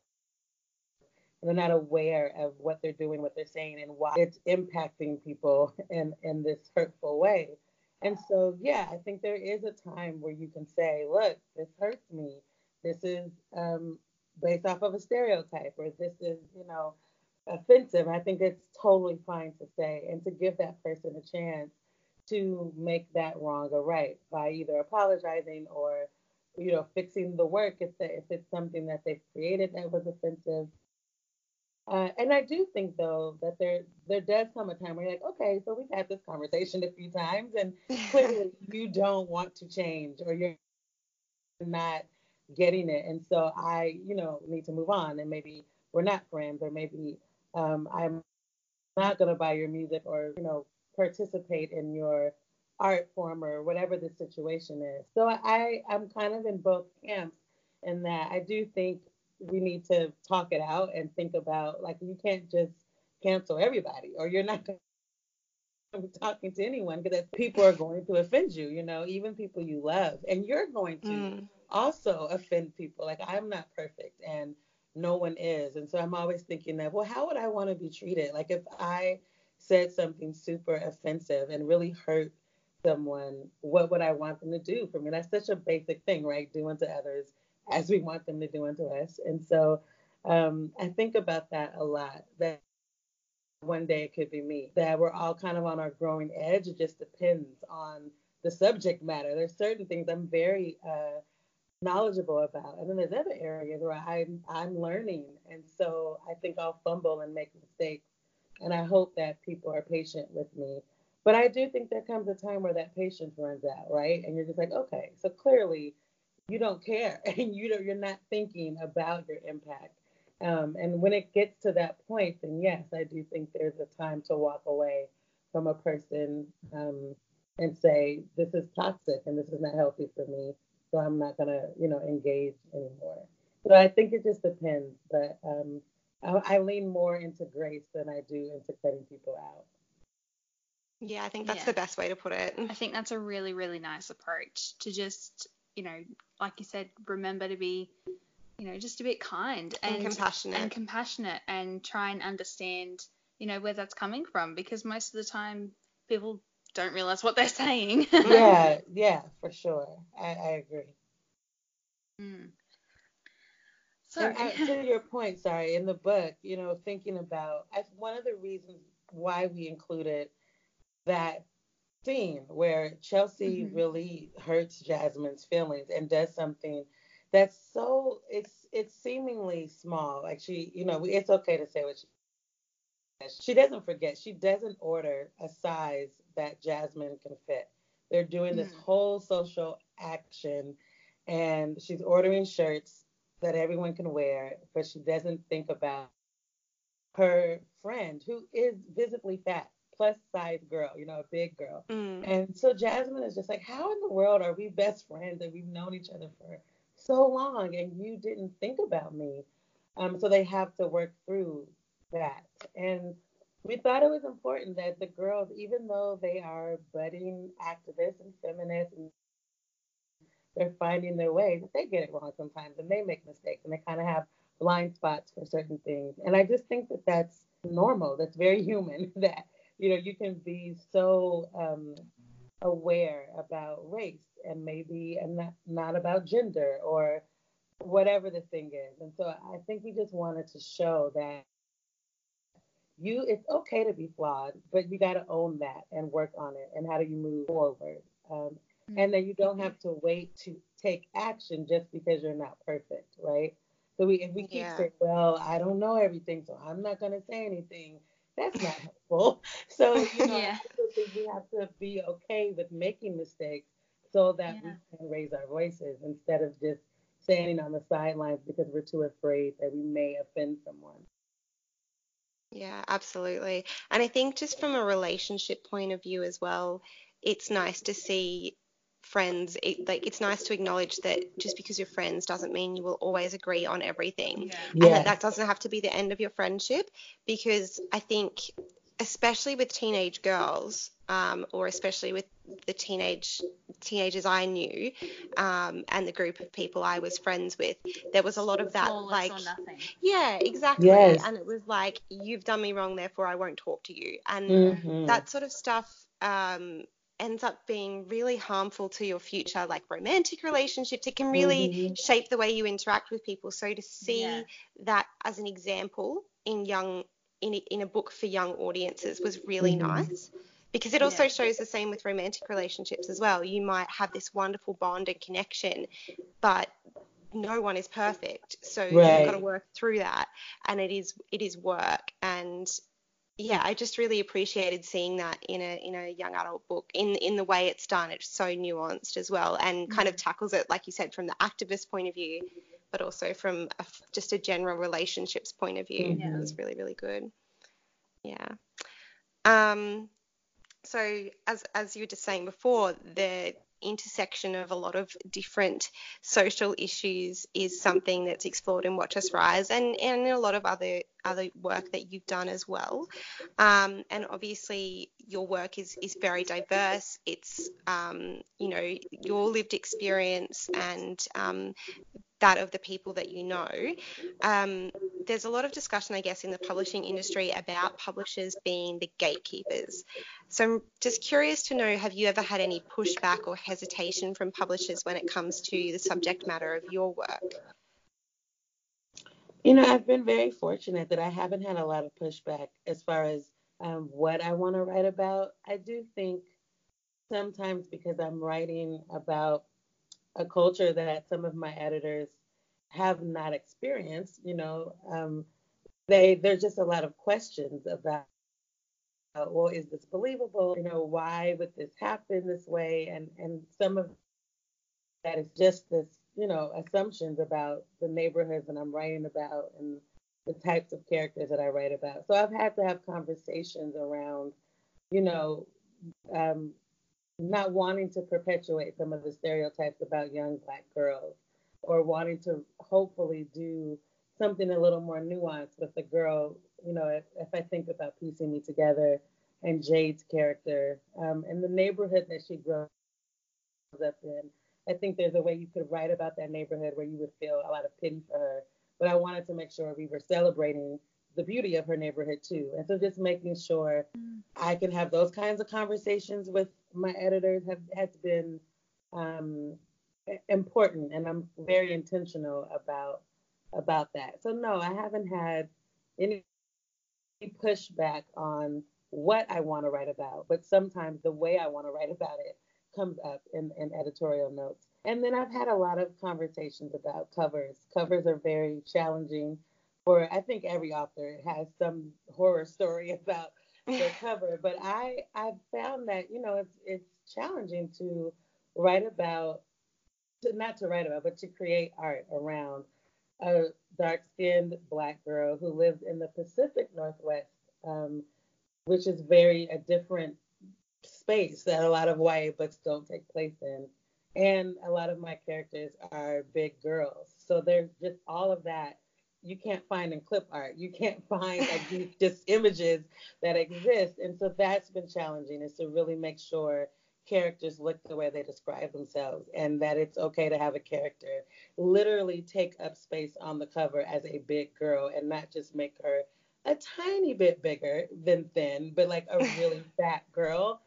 they're not aware of what they're doing, what they're saying, and why it's impacting people in in this hurtful way. And so, yeah, I think there is a time where you can say, look, this hurts me. This is um, based off of a stereotype, or this is, you know, offensive. I think it's totally fine to say and to give that person a chance to make that wrong or right by either apologizing or, you know, fixing the work if, the, if it's something that they've created that was offensive uh, and I do think though that there there does come a time where you're like, okay, so we've had this conversation a few times, and clearly you don't want to change or you're not getting it, and so I, you know, need to move on, and maybe we're not friends, or maybe um, I'm not gonna buy your music, or you know, participate in your art form or whatever the situation is. So I I'm kind of in both camps in that I do think we need to talk it out and think about like you can't just cancel everybody or you're not going to be talking to anyone because people are going to offend you, you know, even people you love, and you're going to. Mm. also offend people. Like I'm not perfect and no one is. And so I'm always thinking that, well, how would I want to be treated? Like if I said something super offensive and really hurt someone, what would I want them to do for me? That's such a basic thing, right? Do unto others as we want them to do unto us. And so um, I think about that a lot. That one day it could be me. That we're all kind of on our growing edge. It just depends on the subject matter. There's certain things I'm very uh, knowledgeable about, and then there's other areas where I'm I'm learning, and so I think I'll fumble and make mistakes. And I hope that people are patient with me. But I do think there comes a time where that patience runs out, right? And you're just like, okay, so clearly you don't care, and you don't, you're not thinking about your impact. Um, and when it gets to that point, then yes, I do think there's a time to walk away from a person um, and say, this is toxic and this is not healthy for me. So I'm not going to, you know, engage anymore. So I think it just depends. But um, I, I, lean more into grace than I do into cutting people out. Yeah, I think that's yeah. the best way to put it. I think that's a really, really nice approach to just, you know, like you said, remember to be you know, just a bit kind and, and compassionate and compassionate and try and understand, you know, where that's coming from because most of the time people don't realize what they're saying. yeah, yeah, for sure. I, I agree. Mm. So to your point, sorry, in the book, you know, thinking about I, one of the reasons why we included that scene where Chelsea mm-hmm. really hurts Jasmine's feelings and does something that's so it's it's seemingly small. Like she, you know, it's okay to say what she she doesn't forget. She doesn't order a size that Jasmine can fit. They're doing this mm. whole social action and she's ordering shirts that everyone can wear, but she doesn't think about her friend who is visibly fat, plus size girl, you know, a big girl. Mm. And so Jasmine is just like, how in the world are we best friends and we've known each other for so long and you didn't think about me. Um, so they have to work through that. And we thought it was important that the girls, even though they are budding activists and feminists, and they're finding their way, that they get it wrong sometimes and they make mistakes and they kind of have blind spots for certain things. And I just think that that's normal. That's very human. That you know you can be so um, aware about race and maybe and not, not about gender or whatever the thing is. And so I think we just wanted to show that you it's okay to be flawed, but you got to own that and work on it. And how do you move forward? Um, mm-hmm. And then you don't have to wait to take action just because you're not perfect, right? So we if we keep yeah. saying, well, I don't know everything, so I'm not gonna say anything. That's not helpful. So you know, yeah. We have to be okay with making mistakes so that yeah. we can raise our voices instead of just standing on the sidelines because we're too afraid that we may offend someone. Yeah, absolutely. And I think just from a relationship point of view as well, it's nice to see friends it, like it's nice to acknowledge that just because you're friends doesn't mean you will always agree on everything yeah. and that, that doesn't have to be the end of your friendship because i think especially with teenage girls um, or especially with the teenage teenagers I knew um, and the group of people I was friends with, there was a lot of that like yeah exactly yes. and it was like you've done me wrong therefore I won't talk to you and mm-hmm. that sort of stuff um, ends up being really harmful to your future like romantic relationships it can really mm-hmm. shape the way you interact with people so to see yeah. that as an example in young in a, in a book for young audiences was really mm-hmm. nice because it also yeah. shows the same with romantic relationships as well. You might have this wonderful bond and connection, but no one is perfect. So right. you've got to work through that and it is it is work and yeah, I just really appreciated seeing that in a in a young adult book in in the way it's done. It's so nuanced as well and kind of mm-hmm. tackles it like you said from the activist point of view but also from a, just a general relationships point of view. Mm-hmm. It was really, really good. Yeah. Um, so as as you were just saying before, the intersection of a lot of different social issues is something that's explored in Watch Us Rise and, and in a lot of other other work that you've done as well. Um, and obviously, your work is is very diverse. It's um, you know your lived experience and um, that of the people that you know. Um, there's a lot of discussion, I guess, in the publishing industry about publishers being the gatekeepers. So I'm just curious to know have you ever had any pushback or hesitation from publishers when it comes to the subject matter of your work? You know, I've been very fortunate that I haven't had a lot of pushback as far as um, what I want to write about. I do think sometimes because I'm writing about a culture that some of my editors have not experienced, you know, um, they there's just a lot of questions about uh, well, is this believable? You know, why would this happen this way? And and some of that is just this, you know, assumptions about the neighborhoods that I'm writing about and the types of characters that I write about. So I've had to have conversations around, you know, um, not wanting to perpetuate some of the stereotypes about young black girls or wanting to hopefully do something a little more nuanced with the girl. You know, if, if I think about piecing me together and Jade's character um, and the neighborhood that she grows up in, I think there's a way you could write about that neighborhood where you would feel a lot of pity for her. But I wanted to make sure we were celebrating the beauty of her neighborhood too. And so just making sure. I can have those kinds of conversations with my editors have has been um, important, and I'm very intentional about about that. So no, I haven't had any pushback on what I want to write about, but sometimes the way I want to write about it comes up in, in editorial notes. And then I've had a lot of conversations about covers. Covers are very challenging for I think every author has some horror story about their cover, but I I found that you know it's it's challenging to write about, to, not to write about, but to create art around a dark-skinned black girl who lives in the Pacific Northwest, um, which is very a different space that a lot of YA books don't take place in. And a lot of my characters are big girls. So there's just all of that you can't find in clip art. You can't find like these just images that exist. And so that's been challenging is to really make sure characters look the way they describe themselves and that it's okay to have a character literally take up space on the cover as a big girl and not just make her a tiny bit bigger than thin, but like a really fat girl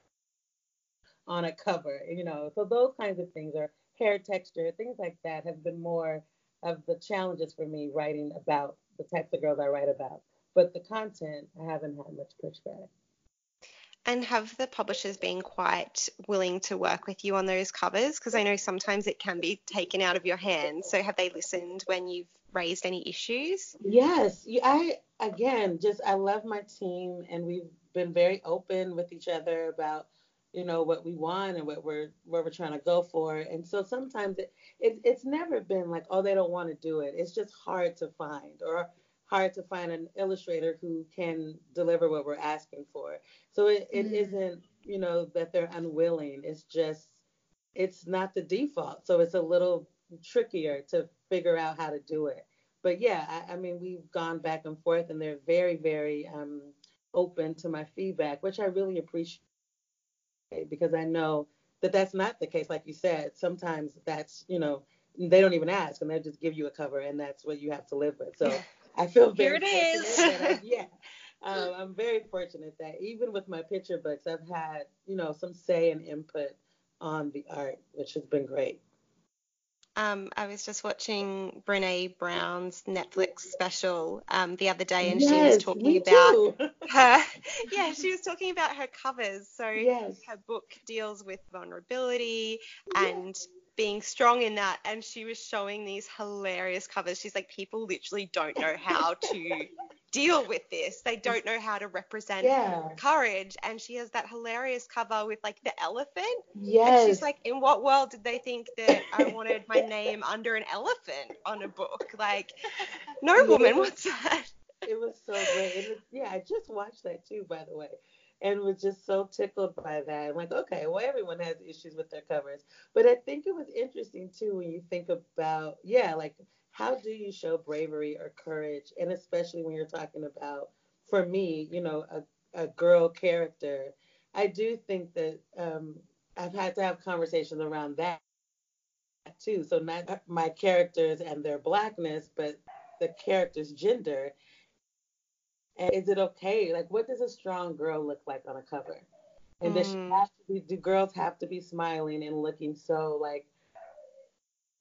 on a cover, you know. So those kinds of things are hair texture, things like that have been more of the challenges for me writing about the types of girls I write about. But the content, I haven't had much pushback. And have the publishers been quite willing to work with you on those covers? Because I know sometimes it can be taken out of your hands. So have they listened when you've raised any issues? Yes. I again just I love my team and we've been very open with each other about you know what we want and what we're where we're trying to go for. And so sometimes it, it it's never been like oh they don't want to do it. It's just hard to find or hard to find an illustrator who can deliver what we're asking for. So it, it mm-hmm. not you know that they're unwilling. It's just it's not the default. So it's a little trickier to figure out how to do it. But yeah I, I mean we've gone back and forth and they're very very um open to my feedback which i really appreciate because I know that that's not the case. Like you said, sometimes that's, you know, they don't even ask and they just give you a cover and that's what you have to live with. So I feel very Here it is. I, yeah. Um, I'm very fortunate that even with my picture books, I've had, you know, some say and input on the art, which has been great. Um, I was just watching Brene Brown's Netflix special um, the other day, and yes, she was talking about her. Yeah, she was talking about her covers. So yes. her book deals with vulnerability and being strong in that and she was showing these hilarious covers. She's like people literally don't know how to deal with this. They don't know how to represent yeah. courage. And she has that hilarious cover with like the elephant. Yes and she's like in what world did they think that i wanted my name under an elephant on a book? Like no woman wants that. It was so great. It was, yeah i just watched that too by the way and was just so tickled by that. I'm like, okay, well, everyone has issues with their covers. But I think it was interesting too when you think about, yeah, like how do you show bravery or courage? And especially when you're talking about, for me, you know, a, a girl character, I do think that um, I've had to have conversations around that too. So not my characters and their blackness, but the character's gender. And is it okay? Like, what does a strong girl look like on a cover? And mm. does she mm. have to be? Do girls have to be smiling and looking so like,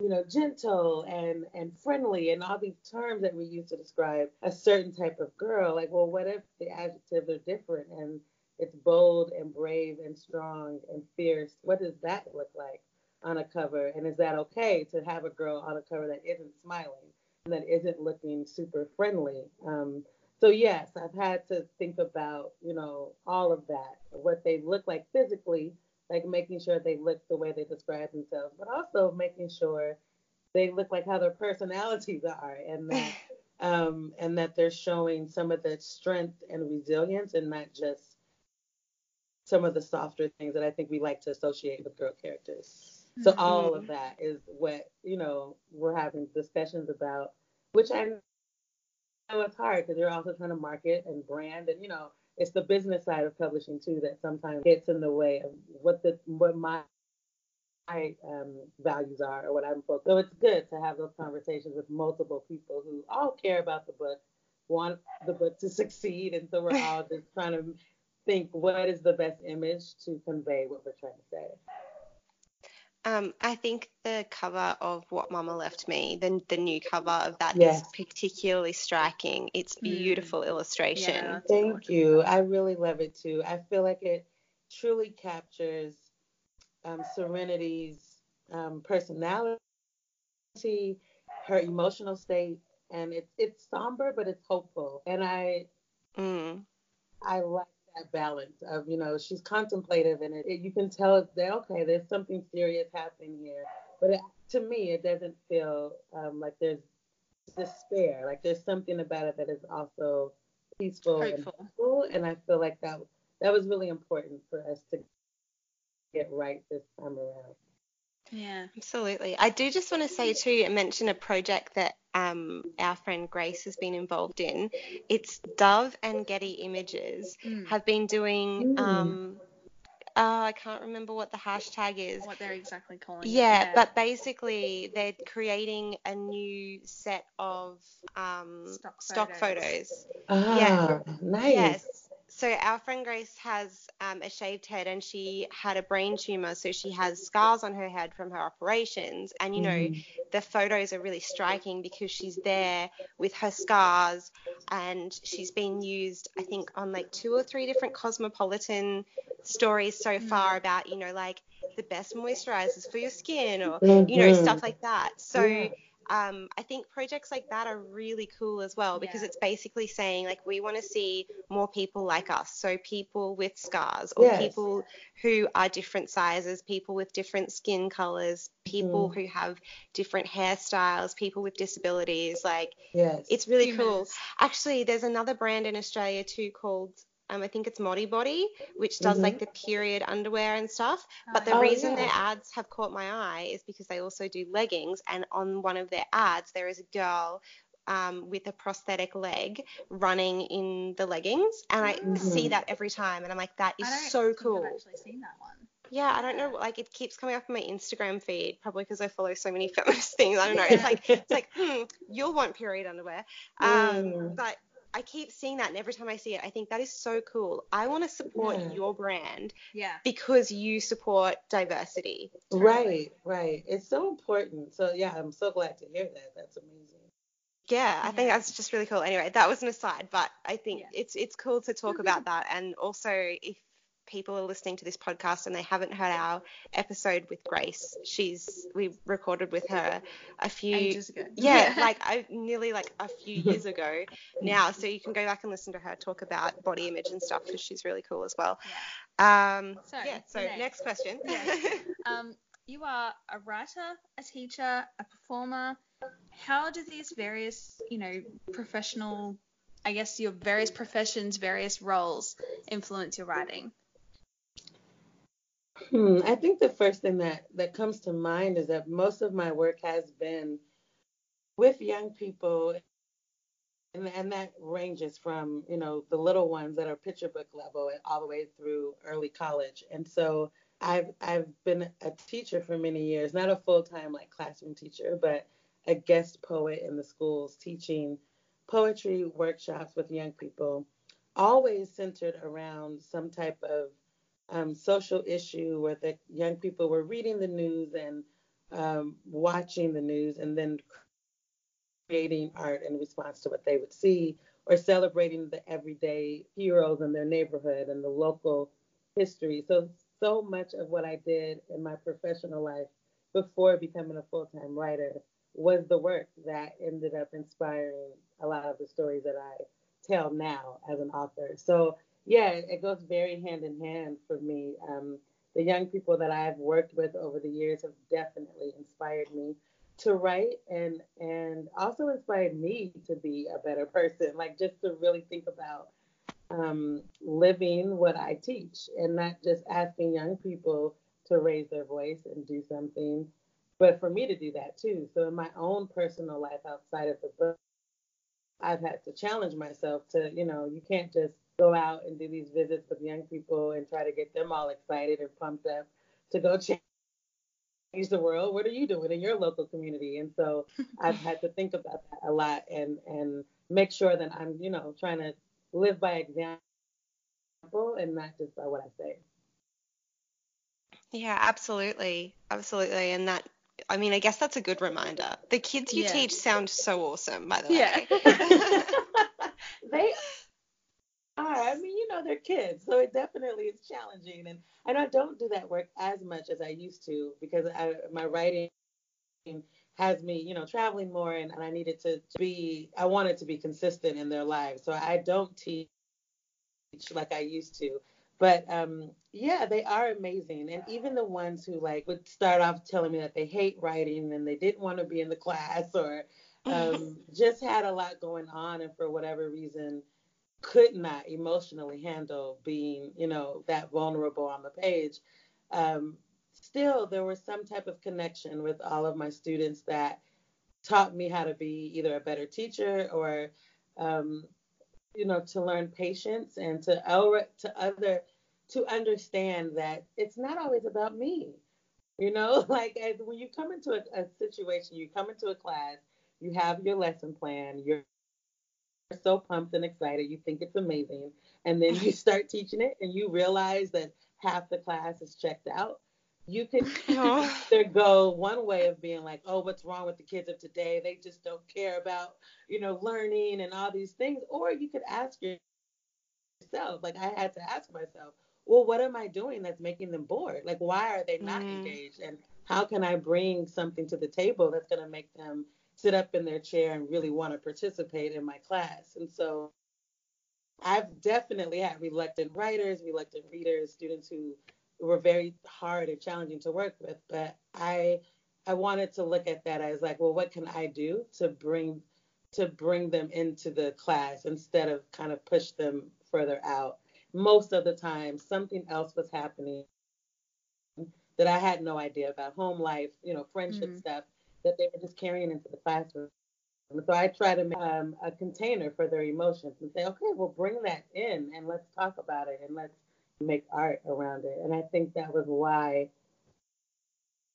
you know, gentle and and friendly and all these terms that we use to describe a certain type of girl? Like, well, what if the adjectives are different and it's bold and brave and strong and fierce? What does that look like on a cover? And is that okay to have a girl on a cover that isn't smiling and that isn't looking super friendly? Um, so yes, I've had to think about, you know, all of that, what they look like physically, like making sure they look the way they describe themselves, but also making sure they look like how their personalities are and that um, and that they're showing some of the strength and resilience and not just some of the softer things that I think we like to associate with girl characters. So mm-hmm. all of that is what, you know, we're having discussions about, which I know it's hard because you're also trying to market and brand, and you know, it's the business side of publishing too that sometimes gets in the way of what the what my my um, values are or what I'm focused. So it's good to have those conversations with multiple people who all care about the book, want the book to succeed, and so we're all just trying to think what is the best image to convey what we're trying to say. Um, I think the cover of What Mama Left Me, the, the new cover of that yes. is particularly striking. It's hmm. beautiful mm. illustration. Yeah, Thank you. I really love it too. I feel like it truly captures um, Serenity's um, personality, her emotional state, and it's it's somber but it's hopeful. And I mm. I like that balance of you know she's contemplative and it, it, you can tell that okay there's something serious happening here. But it, to me it doesn't feel um, like there's despair like there's something about it that is also peaceful and hopeful and i feel like that that was really important for us to get right this time around yeah, absolutely. I do just want to say too, mention a project that um, our friend Grace has been involved in. It's Dove and Getty Images mm. have been doing. Mm. Um, uh, I can't remember what the hashtag is. What they're exactly calling yeah, it. Yeah, but basically they're creating a new set of um, stock, stock photos. photos. Ah, yeah. nice. Yes so our friend Grace has um, a shaved head and she had a brain tumor, so she has scars on her head from her operations. And you know, mm. the photos are really striking because she's there with her scars, and she's been used, I think, on like two or three different cosmopolitan stories so mm. far about you know like the best moisturizers for your skin or mm-hmm. you know mm-hmm. stuff like that. So. Yeah um, I think projects like that are really cool as well because yeah. it's basically saying like we want to see more people like us, so people with scars or yes. people who are different sizes, people with different skin colors, people mm. who have different hairstyles, people with disabilities. Like, yes. it's really cool. Actually, there's another brand in Australia too called um, I think it's Modibodi, which does mm-hmm. like the period underwear and stuff. But the oh, reason yeah. their ads have caught my eye is because they also do leggings. And on one of their ads, there is a girl um, with a prosthetic leg running in the leggings, and I mm-hmm. see that every time, and I'm like, that is so cool. I've actually seen that one. Yeah, I don't know. Like it keeps coming up in my Instagram feed, probably because I follow so many feminist things. I don't know. It's like it's like, hmm, you'll want period underwear. Um, mm. But I keep seeing that, and every time I see it, I think that is so cool. I want to support yeah. your brand, yeah, because you support diversity. Right, right. It's so important. So yeah, I'm so glad to hear that. That's amazing. Yeah, I yeah. think that's just really cool. Anyway, that was an aside, but I think yeah. it's it's cool to talk about that, and also if people are listening to this podcast and they haven't heard our episode with Grace, she's we recorded with her a few ages ago. Yeah, like I, nearly like a few years ago now. So you can go back and listen to her talk about body image and stuff because she's really cool as well. Um, so, yeah. So next, next question. um, you are a writer, a teacher, a performer. How do these various, you know, professional I guess your various professions, various roles influence your writing? Hmm, I think the first thing that, that comes to mind is that most of my work has been with young people and, and that ranges from you know the little ones that are picture book level all the way through early college. And so i've i've been a teacher for many years not a full-time like classroom teacher but a guest poet in the schools teaching poetry workshops with young people always centered around some type of um, social issue where the young people were reading the news and um, watching the news and then creating art in response to what they would see or celebrating the everyday heroes in their neighborhood and the local history. So, so much of what I did in my professional life before becoming a full time writer was the work that ended up inspiring a lot of the stories that I tell now as an author. So, yeah, it goes very hand in hand for me. Um, the young people that I've worked with over the years have definitely inspired me to write and and also inspired me to be a better person like just to really think about um, living what i teach and not just asking young people to raise their voice and do something but for me to do that too so in my own personal life outside of the book i've had to challenge myself to you know you can't just go out and do these visits with young people and try to get them all excited and pumped up to go change change the world. What are you doing in your local community? And so I've had to think about that a lot and and make sure that I'm, you know, trying to live by example and not just by what I say. Yeah, absolutely. Absolutely. And that I mean, I guess that's a good reminder. The kids you yeah. teach sound so awesome, by the way. yeah. they are. I mean, you know, they're kids, so it definitely is challenging. And and I don't do that work as much as I used to because I, my writing has me, you know, traveling more, and, and I needed to, to be. I wanted to be consistent in their lives, so I don't teach like I used to. But um, yeah, they are amazing, and even the ones who like would start off telling me that they hate writing and they didn't want to be in the class or um, just had a lot going on, and for whatever reason could not emotionally handle being, you know, that vulnerable on the page. Um, still, there was some type of connection with all of my students that taught me how to be either a better teacher or, um, you know, to learn patience and to to other to understand that it's not always about me. You know, like when you come into a, a situation, you come into a class, you have your lesson plan, you're so pumped and excited. You think it's amazing. And then you start teaching it and you realize that half the class is checked out. You could either go one way of being like, oh, what's wrong with the kids of today? They just don't care about, you know, learning and all these things. Or you could ask yourself, like I had to ask myself, well, what am I doing that's making them bored? Like, why are they not mm. engaged? And how can I bring something to the table that's going to make them sit up in their chair and really want to participate in my class. And so I've definitely had reluctant writers, reluctant readers, students who were very hard and challenging to work with. But I I wanted to look at that as like, well, what can I do to bring to bring them into the class instead of kind of push them further out. Most of the time, something else was happening that I had no idea about home life, you know, friendship mm-hmm. stuff that they were just carrying into the classroom. And so I try to make um, a container for their emotions and say, okay, well, bring that in and let's talk about it and let's make art around it. And I think that was why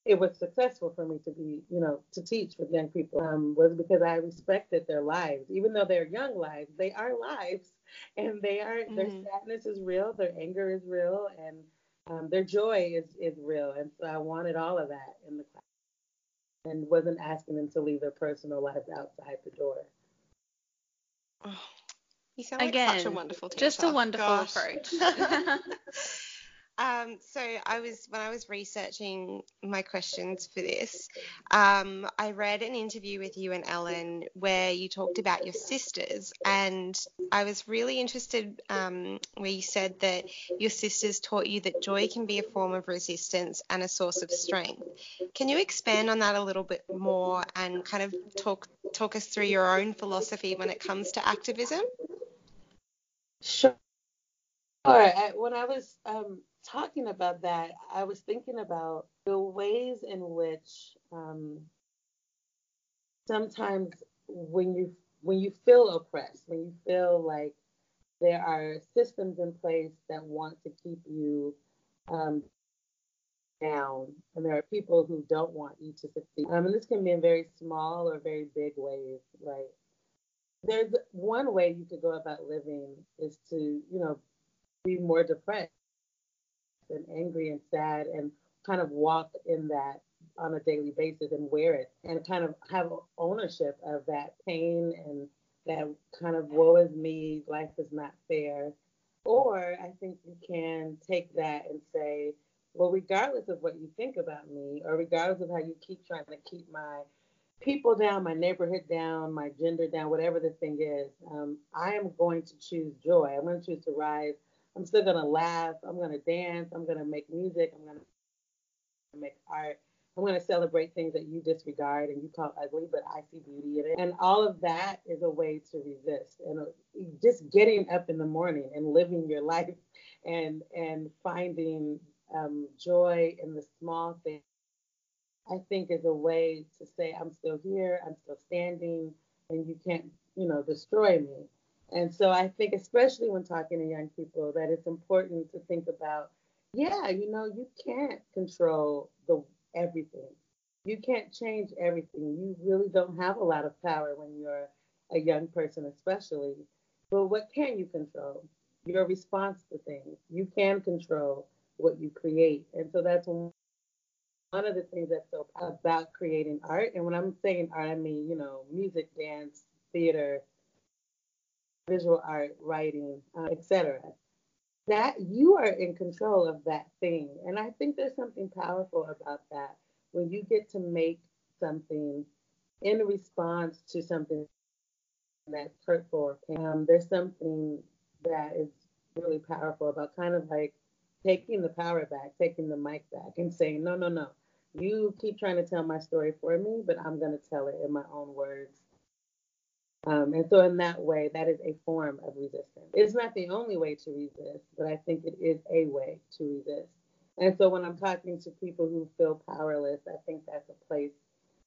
it was successful for me to be, you know, to teach with young people um, was because I respected their lives, even though they're young lives, they are lives, and they are mm-hmm. their sadness is real, their anger is real, and um, their joy is is real, and so I wanted all of that in the class and wasn't asking them to leave their personal lives outside the door. Oh, you sound Again, like such a wonderful teacher. Just a wonderful Gosh. approach. Um, so I was when I was researching my questions for this, um, I read an interview with you and Ellen where you talked about your sisters, and I was really interested um, where you said that your sisters taught you that joy can be a form of resistance and a source of strength. Can you expand on that a little bit more and kind of talk talk us through your own philosophy when it comes to activism? Sure. When I was um, talking about that, I was thinking about the ways in which um, sometimes when you when you feel oppressed, when you feel like there are systems in place that want to keep you um, down, and there are people who don't want you to succeed. Um, and this can be in very small or very big ways, right? There's one way you could go about living is to, you know, be more depressed and angry and sad and kind of walk in that on a daily basis and wear it and kind of have ownership of that pain and that kind of woe is me, life is not fair. Or I think you can take that and say, well, regardless of what you think about me, or regardless of how you keep trying to keep my people down, my neighborhood down, my gender down, whatever the thing is, um, I am going to choose joy. I'm going to choose to rise. I'm still to laugh. I'm to dance. I'm to make music. I'm to make art. I'm going to celebrate things that you disregard and you call ugly, but I see beauty in it. And all of that is a way to resist. And uh, just getting up in the morning and living your life and and finding um, joy in the small things, I think is a way to say I'm still here, I'm still standing, and you can't, you know, destroy me. And so I think, especially when talking to young people, that it's important to think about, yeah, you know, you can't control the everything. You can't change everything. You really don't have a lot of power when you're a young person, especially. But what can you control? Your response to things. You can control what you create. And so that's one of the things that's so about creating art. And when I'm saying art, I mean, you know, music, dance, theater, visual art, writing, uh, etc that you are in control of that thing. And I think there's something powerful about that when you get to make something in response to something that's hurtful. Um, there's something that is really powerful about kind of like taking the power back, taking the mic back, and saying, no, no, no. You keep trying to tell my story for me, but I'm going to tell it in my own words. Um, and so, in that way, that is a form of resistance. It's not the only way to resist, but I think it is a way to resist. And so, when I'm talking to people who feel powerless, I think that's a place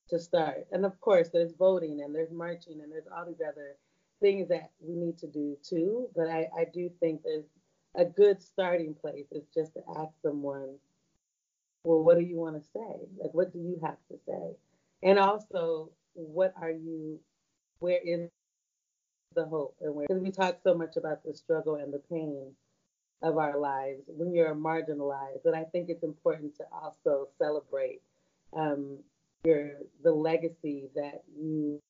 to start. And of course, there's voting and there's marching and there's all these other things that we need to do too. But I, I do think there's a good starting place is just to ask someone, well, what do you want to say? Like, what do you have to say? And also, what are you where is the hope and where because we talk so much about the struggle and the pain of our lives when you're marginalized but i think it's important to also celebrate um, your the legacy that you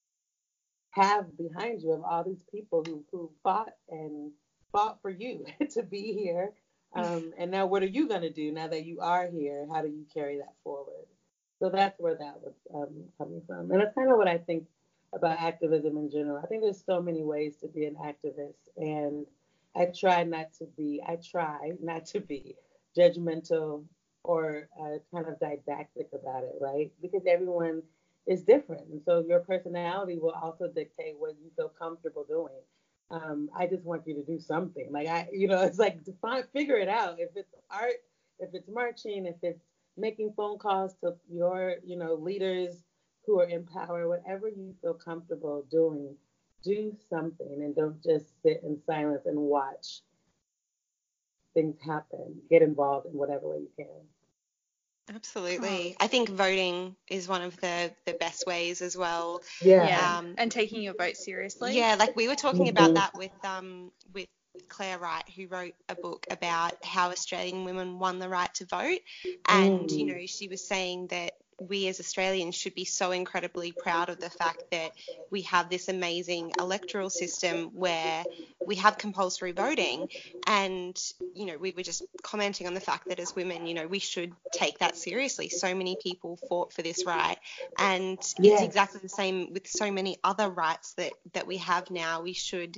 have behind you of all these people who, who fought and fought for you to be here. Um, and now what are you going to do now that you are here? How do you carry that forward? So that's where that was um, coming from. And that's kind of what i think about activism in general. I think there's so many ways to be an activist, and I try not to be. I try not to be judgmental or uh, kind of didactic about it, right? Because everyone is different, and so your personality will also dictate what you feel comfortable doing. Um, I just want you to do something. Like I, you know, it's like define, figure it out. If it's art, if it's marching, if it's making phone calls to your, you know, leaders who are in power, whatever you feel comfortable doing, do something and don't just sit in silence and watch things happen. Get involved in whatever way you can. Absolutely. I think voting is one of the, the best ways as well. Yeah. yeah. Um, and taking your vote seriously. Yeah, like we were talking mm-hmm. about that with um with Claire Wright, who wrote a book about how Australian women won the right to vote. And, mm. you know, she was saying that we as Australians should be so incredibly proud of the fact that we have this amazing electoral system where we have compulsory voting. And, you know, we were just commenting on the fact that as women, you know, we should take that seriously. So many people fought for this right. And it's exactly the same with so many other rights that, that we have now. We should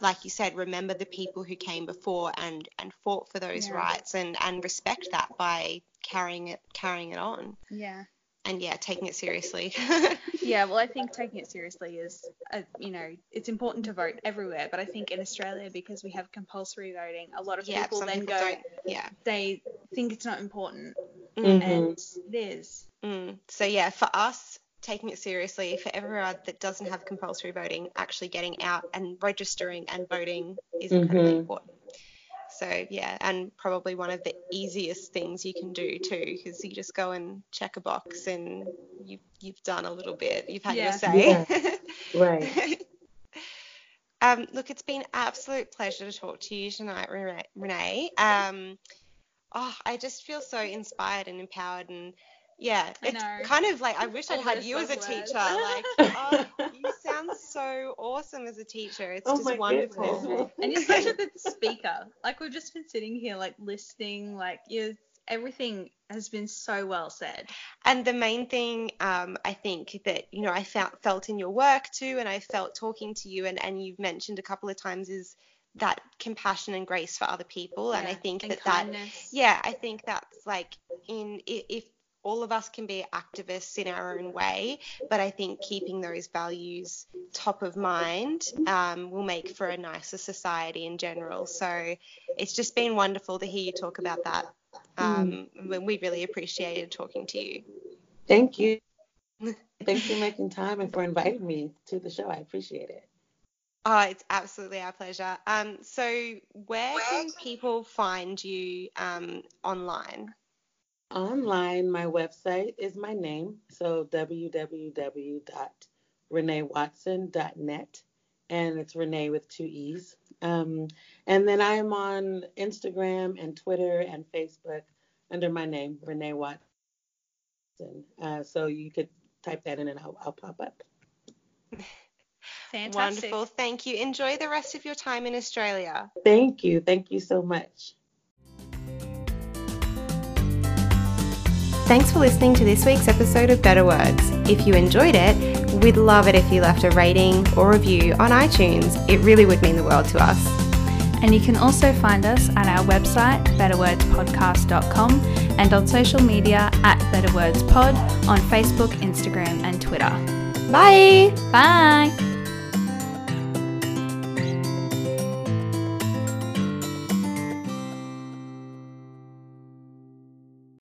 like you said, remember the people who came before and and fought for those yeah. rights and and respect that by carrying it carrying it on. Yeah. And yeah, taking it seriously. yeah, well, I think taking it seriously is, a, you know, it's important to vote everywhere. But I think in Australia, because we have compulsory voting, a lot of yeah, people then people go, yeah, they think it's not important, mm-hmm. and it is. Mm. So yeah, for us, taking it seriously for everyone that doesn't have compulsory voting, actually getting out and registering and voting is incredibly Mhm. important. So yeah, and probably one of the easiest things you can do too, because you just go and check a box and you you've done a little bit, you've had Yeah. your say. Right. um, look, it's been absolute pleasure to talk to you tonight, Renee. Um, oh, I just feel so inspired and empowered, and yeah, I it's know. kind of like I wish I'd All had you as a love teacher. Like, oh, you sound so awesome as a teacher. It's Oh just wonderful. goodness. And you're such a good speaker. Like we've just been sitting here, like listening. Like you, everything has been so well said. And the main thing, um, I think that you know I felt felt in your work too, and I felt talking to you, and and you've mentioned a couple of times is that compassion and grace for other people, and I think and that that yeah, I think that's like in if all of us can be activists in our own way, but I think keeping those values top of mind um, will make for a nicer society in general. So it's just been wonderful to hear you talk about that. Um, We really appreciated talking to you. Thank you. Thanks for making time and for inviting me to the show. I appreciate it. Oh, it's absolutely our pleasure. Um, so where can people find you um, online? Online, my website is my name, so www.reneewatson.net, and it's Renee with two E's. Um, and then I am on Instagram and Twitter and Facebook under my name, Renee Watson. Uh, so you could type that in and I'll, I'll pop up. Fantastic. Wonderful. Thank you. Enjoy the rest of your time in Australia. Thank you. Thank you so much. Thanks for listening to this week's episode of Better Words. If you enjoyed it, we'd love it if you left a rating or review on iTunes. It really would mean the world to us. And you can also find us at our website, betterwordspodcast.com, and on social media at betterwordspod on Facebook, Instagram, and Twitter. Bye. Bye!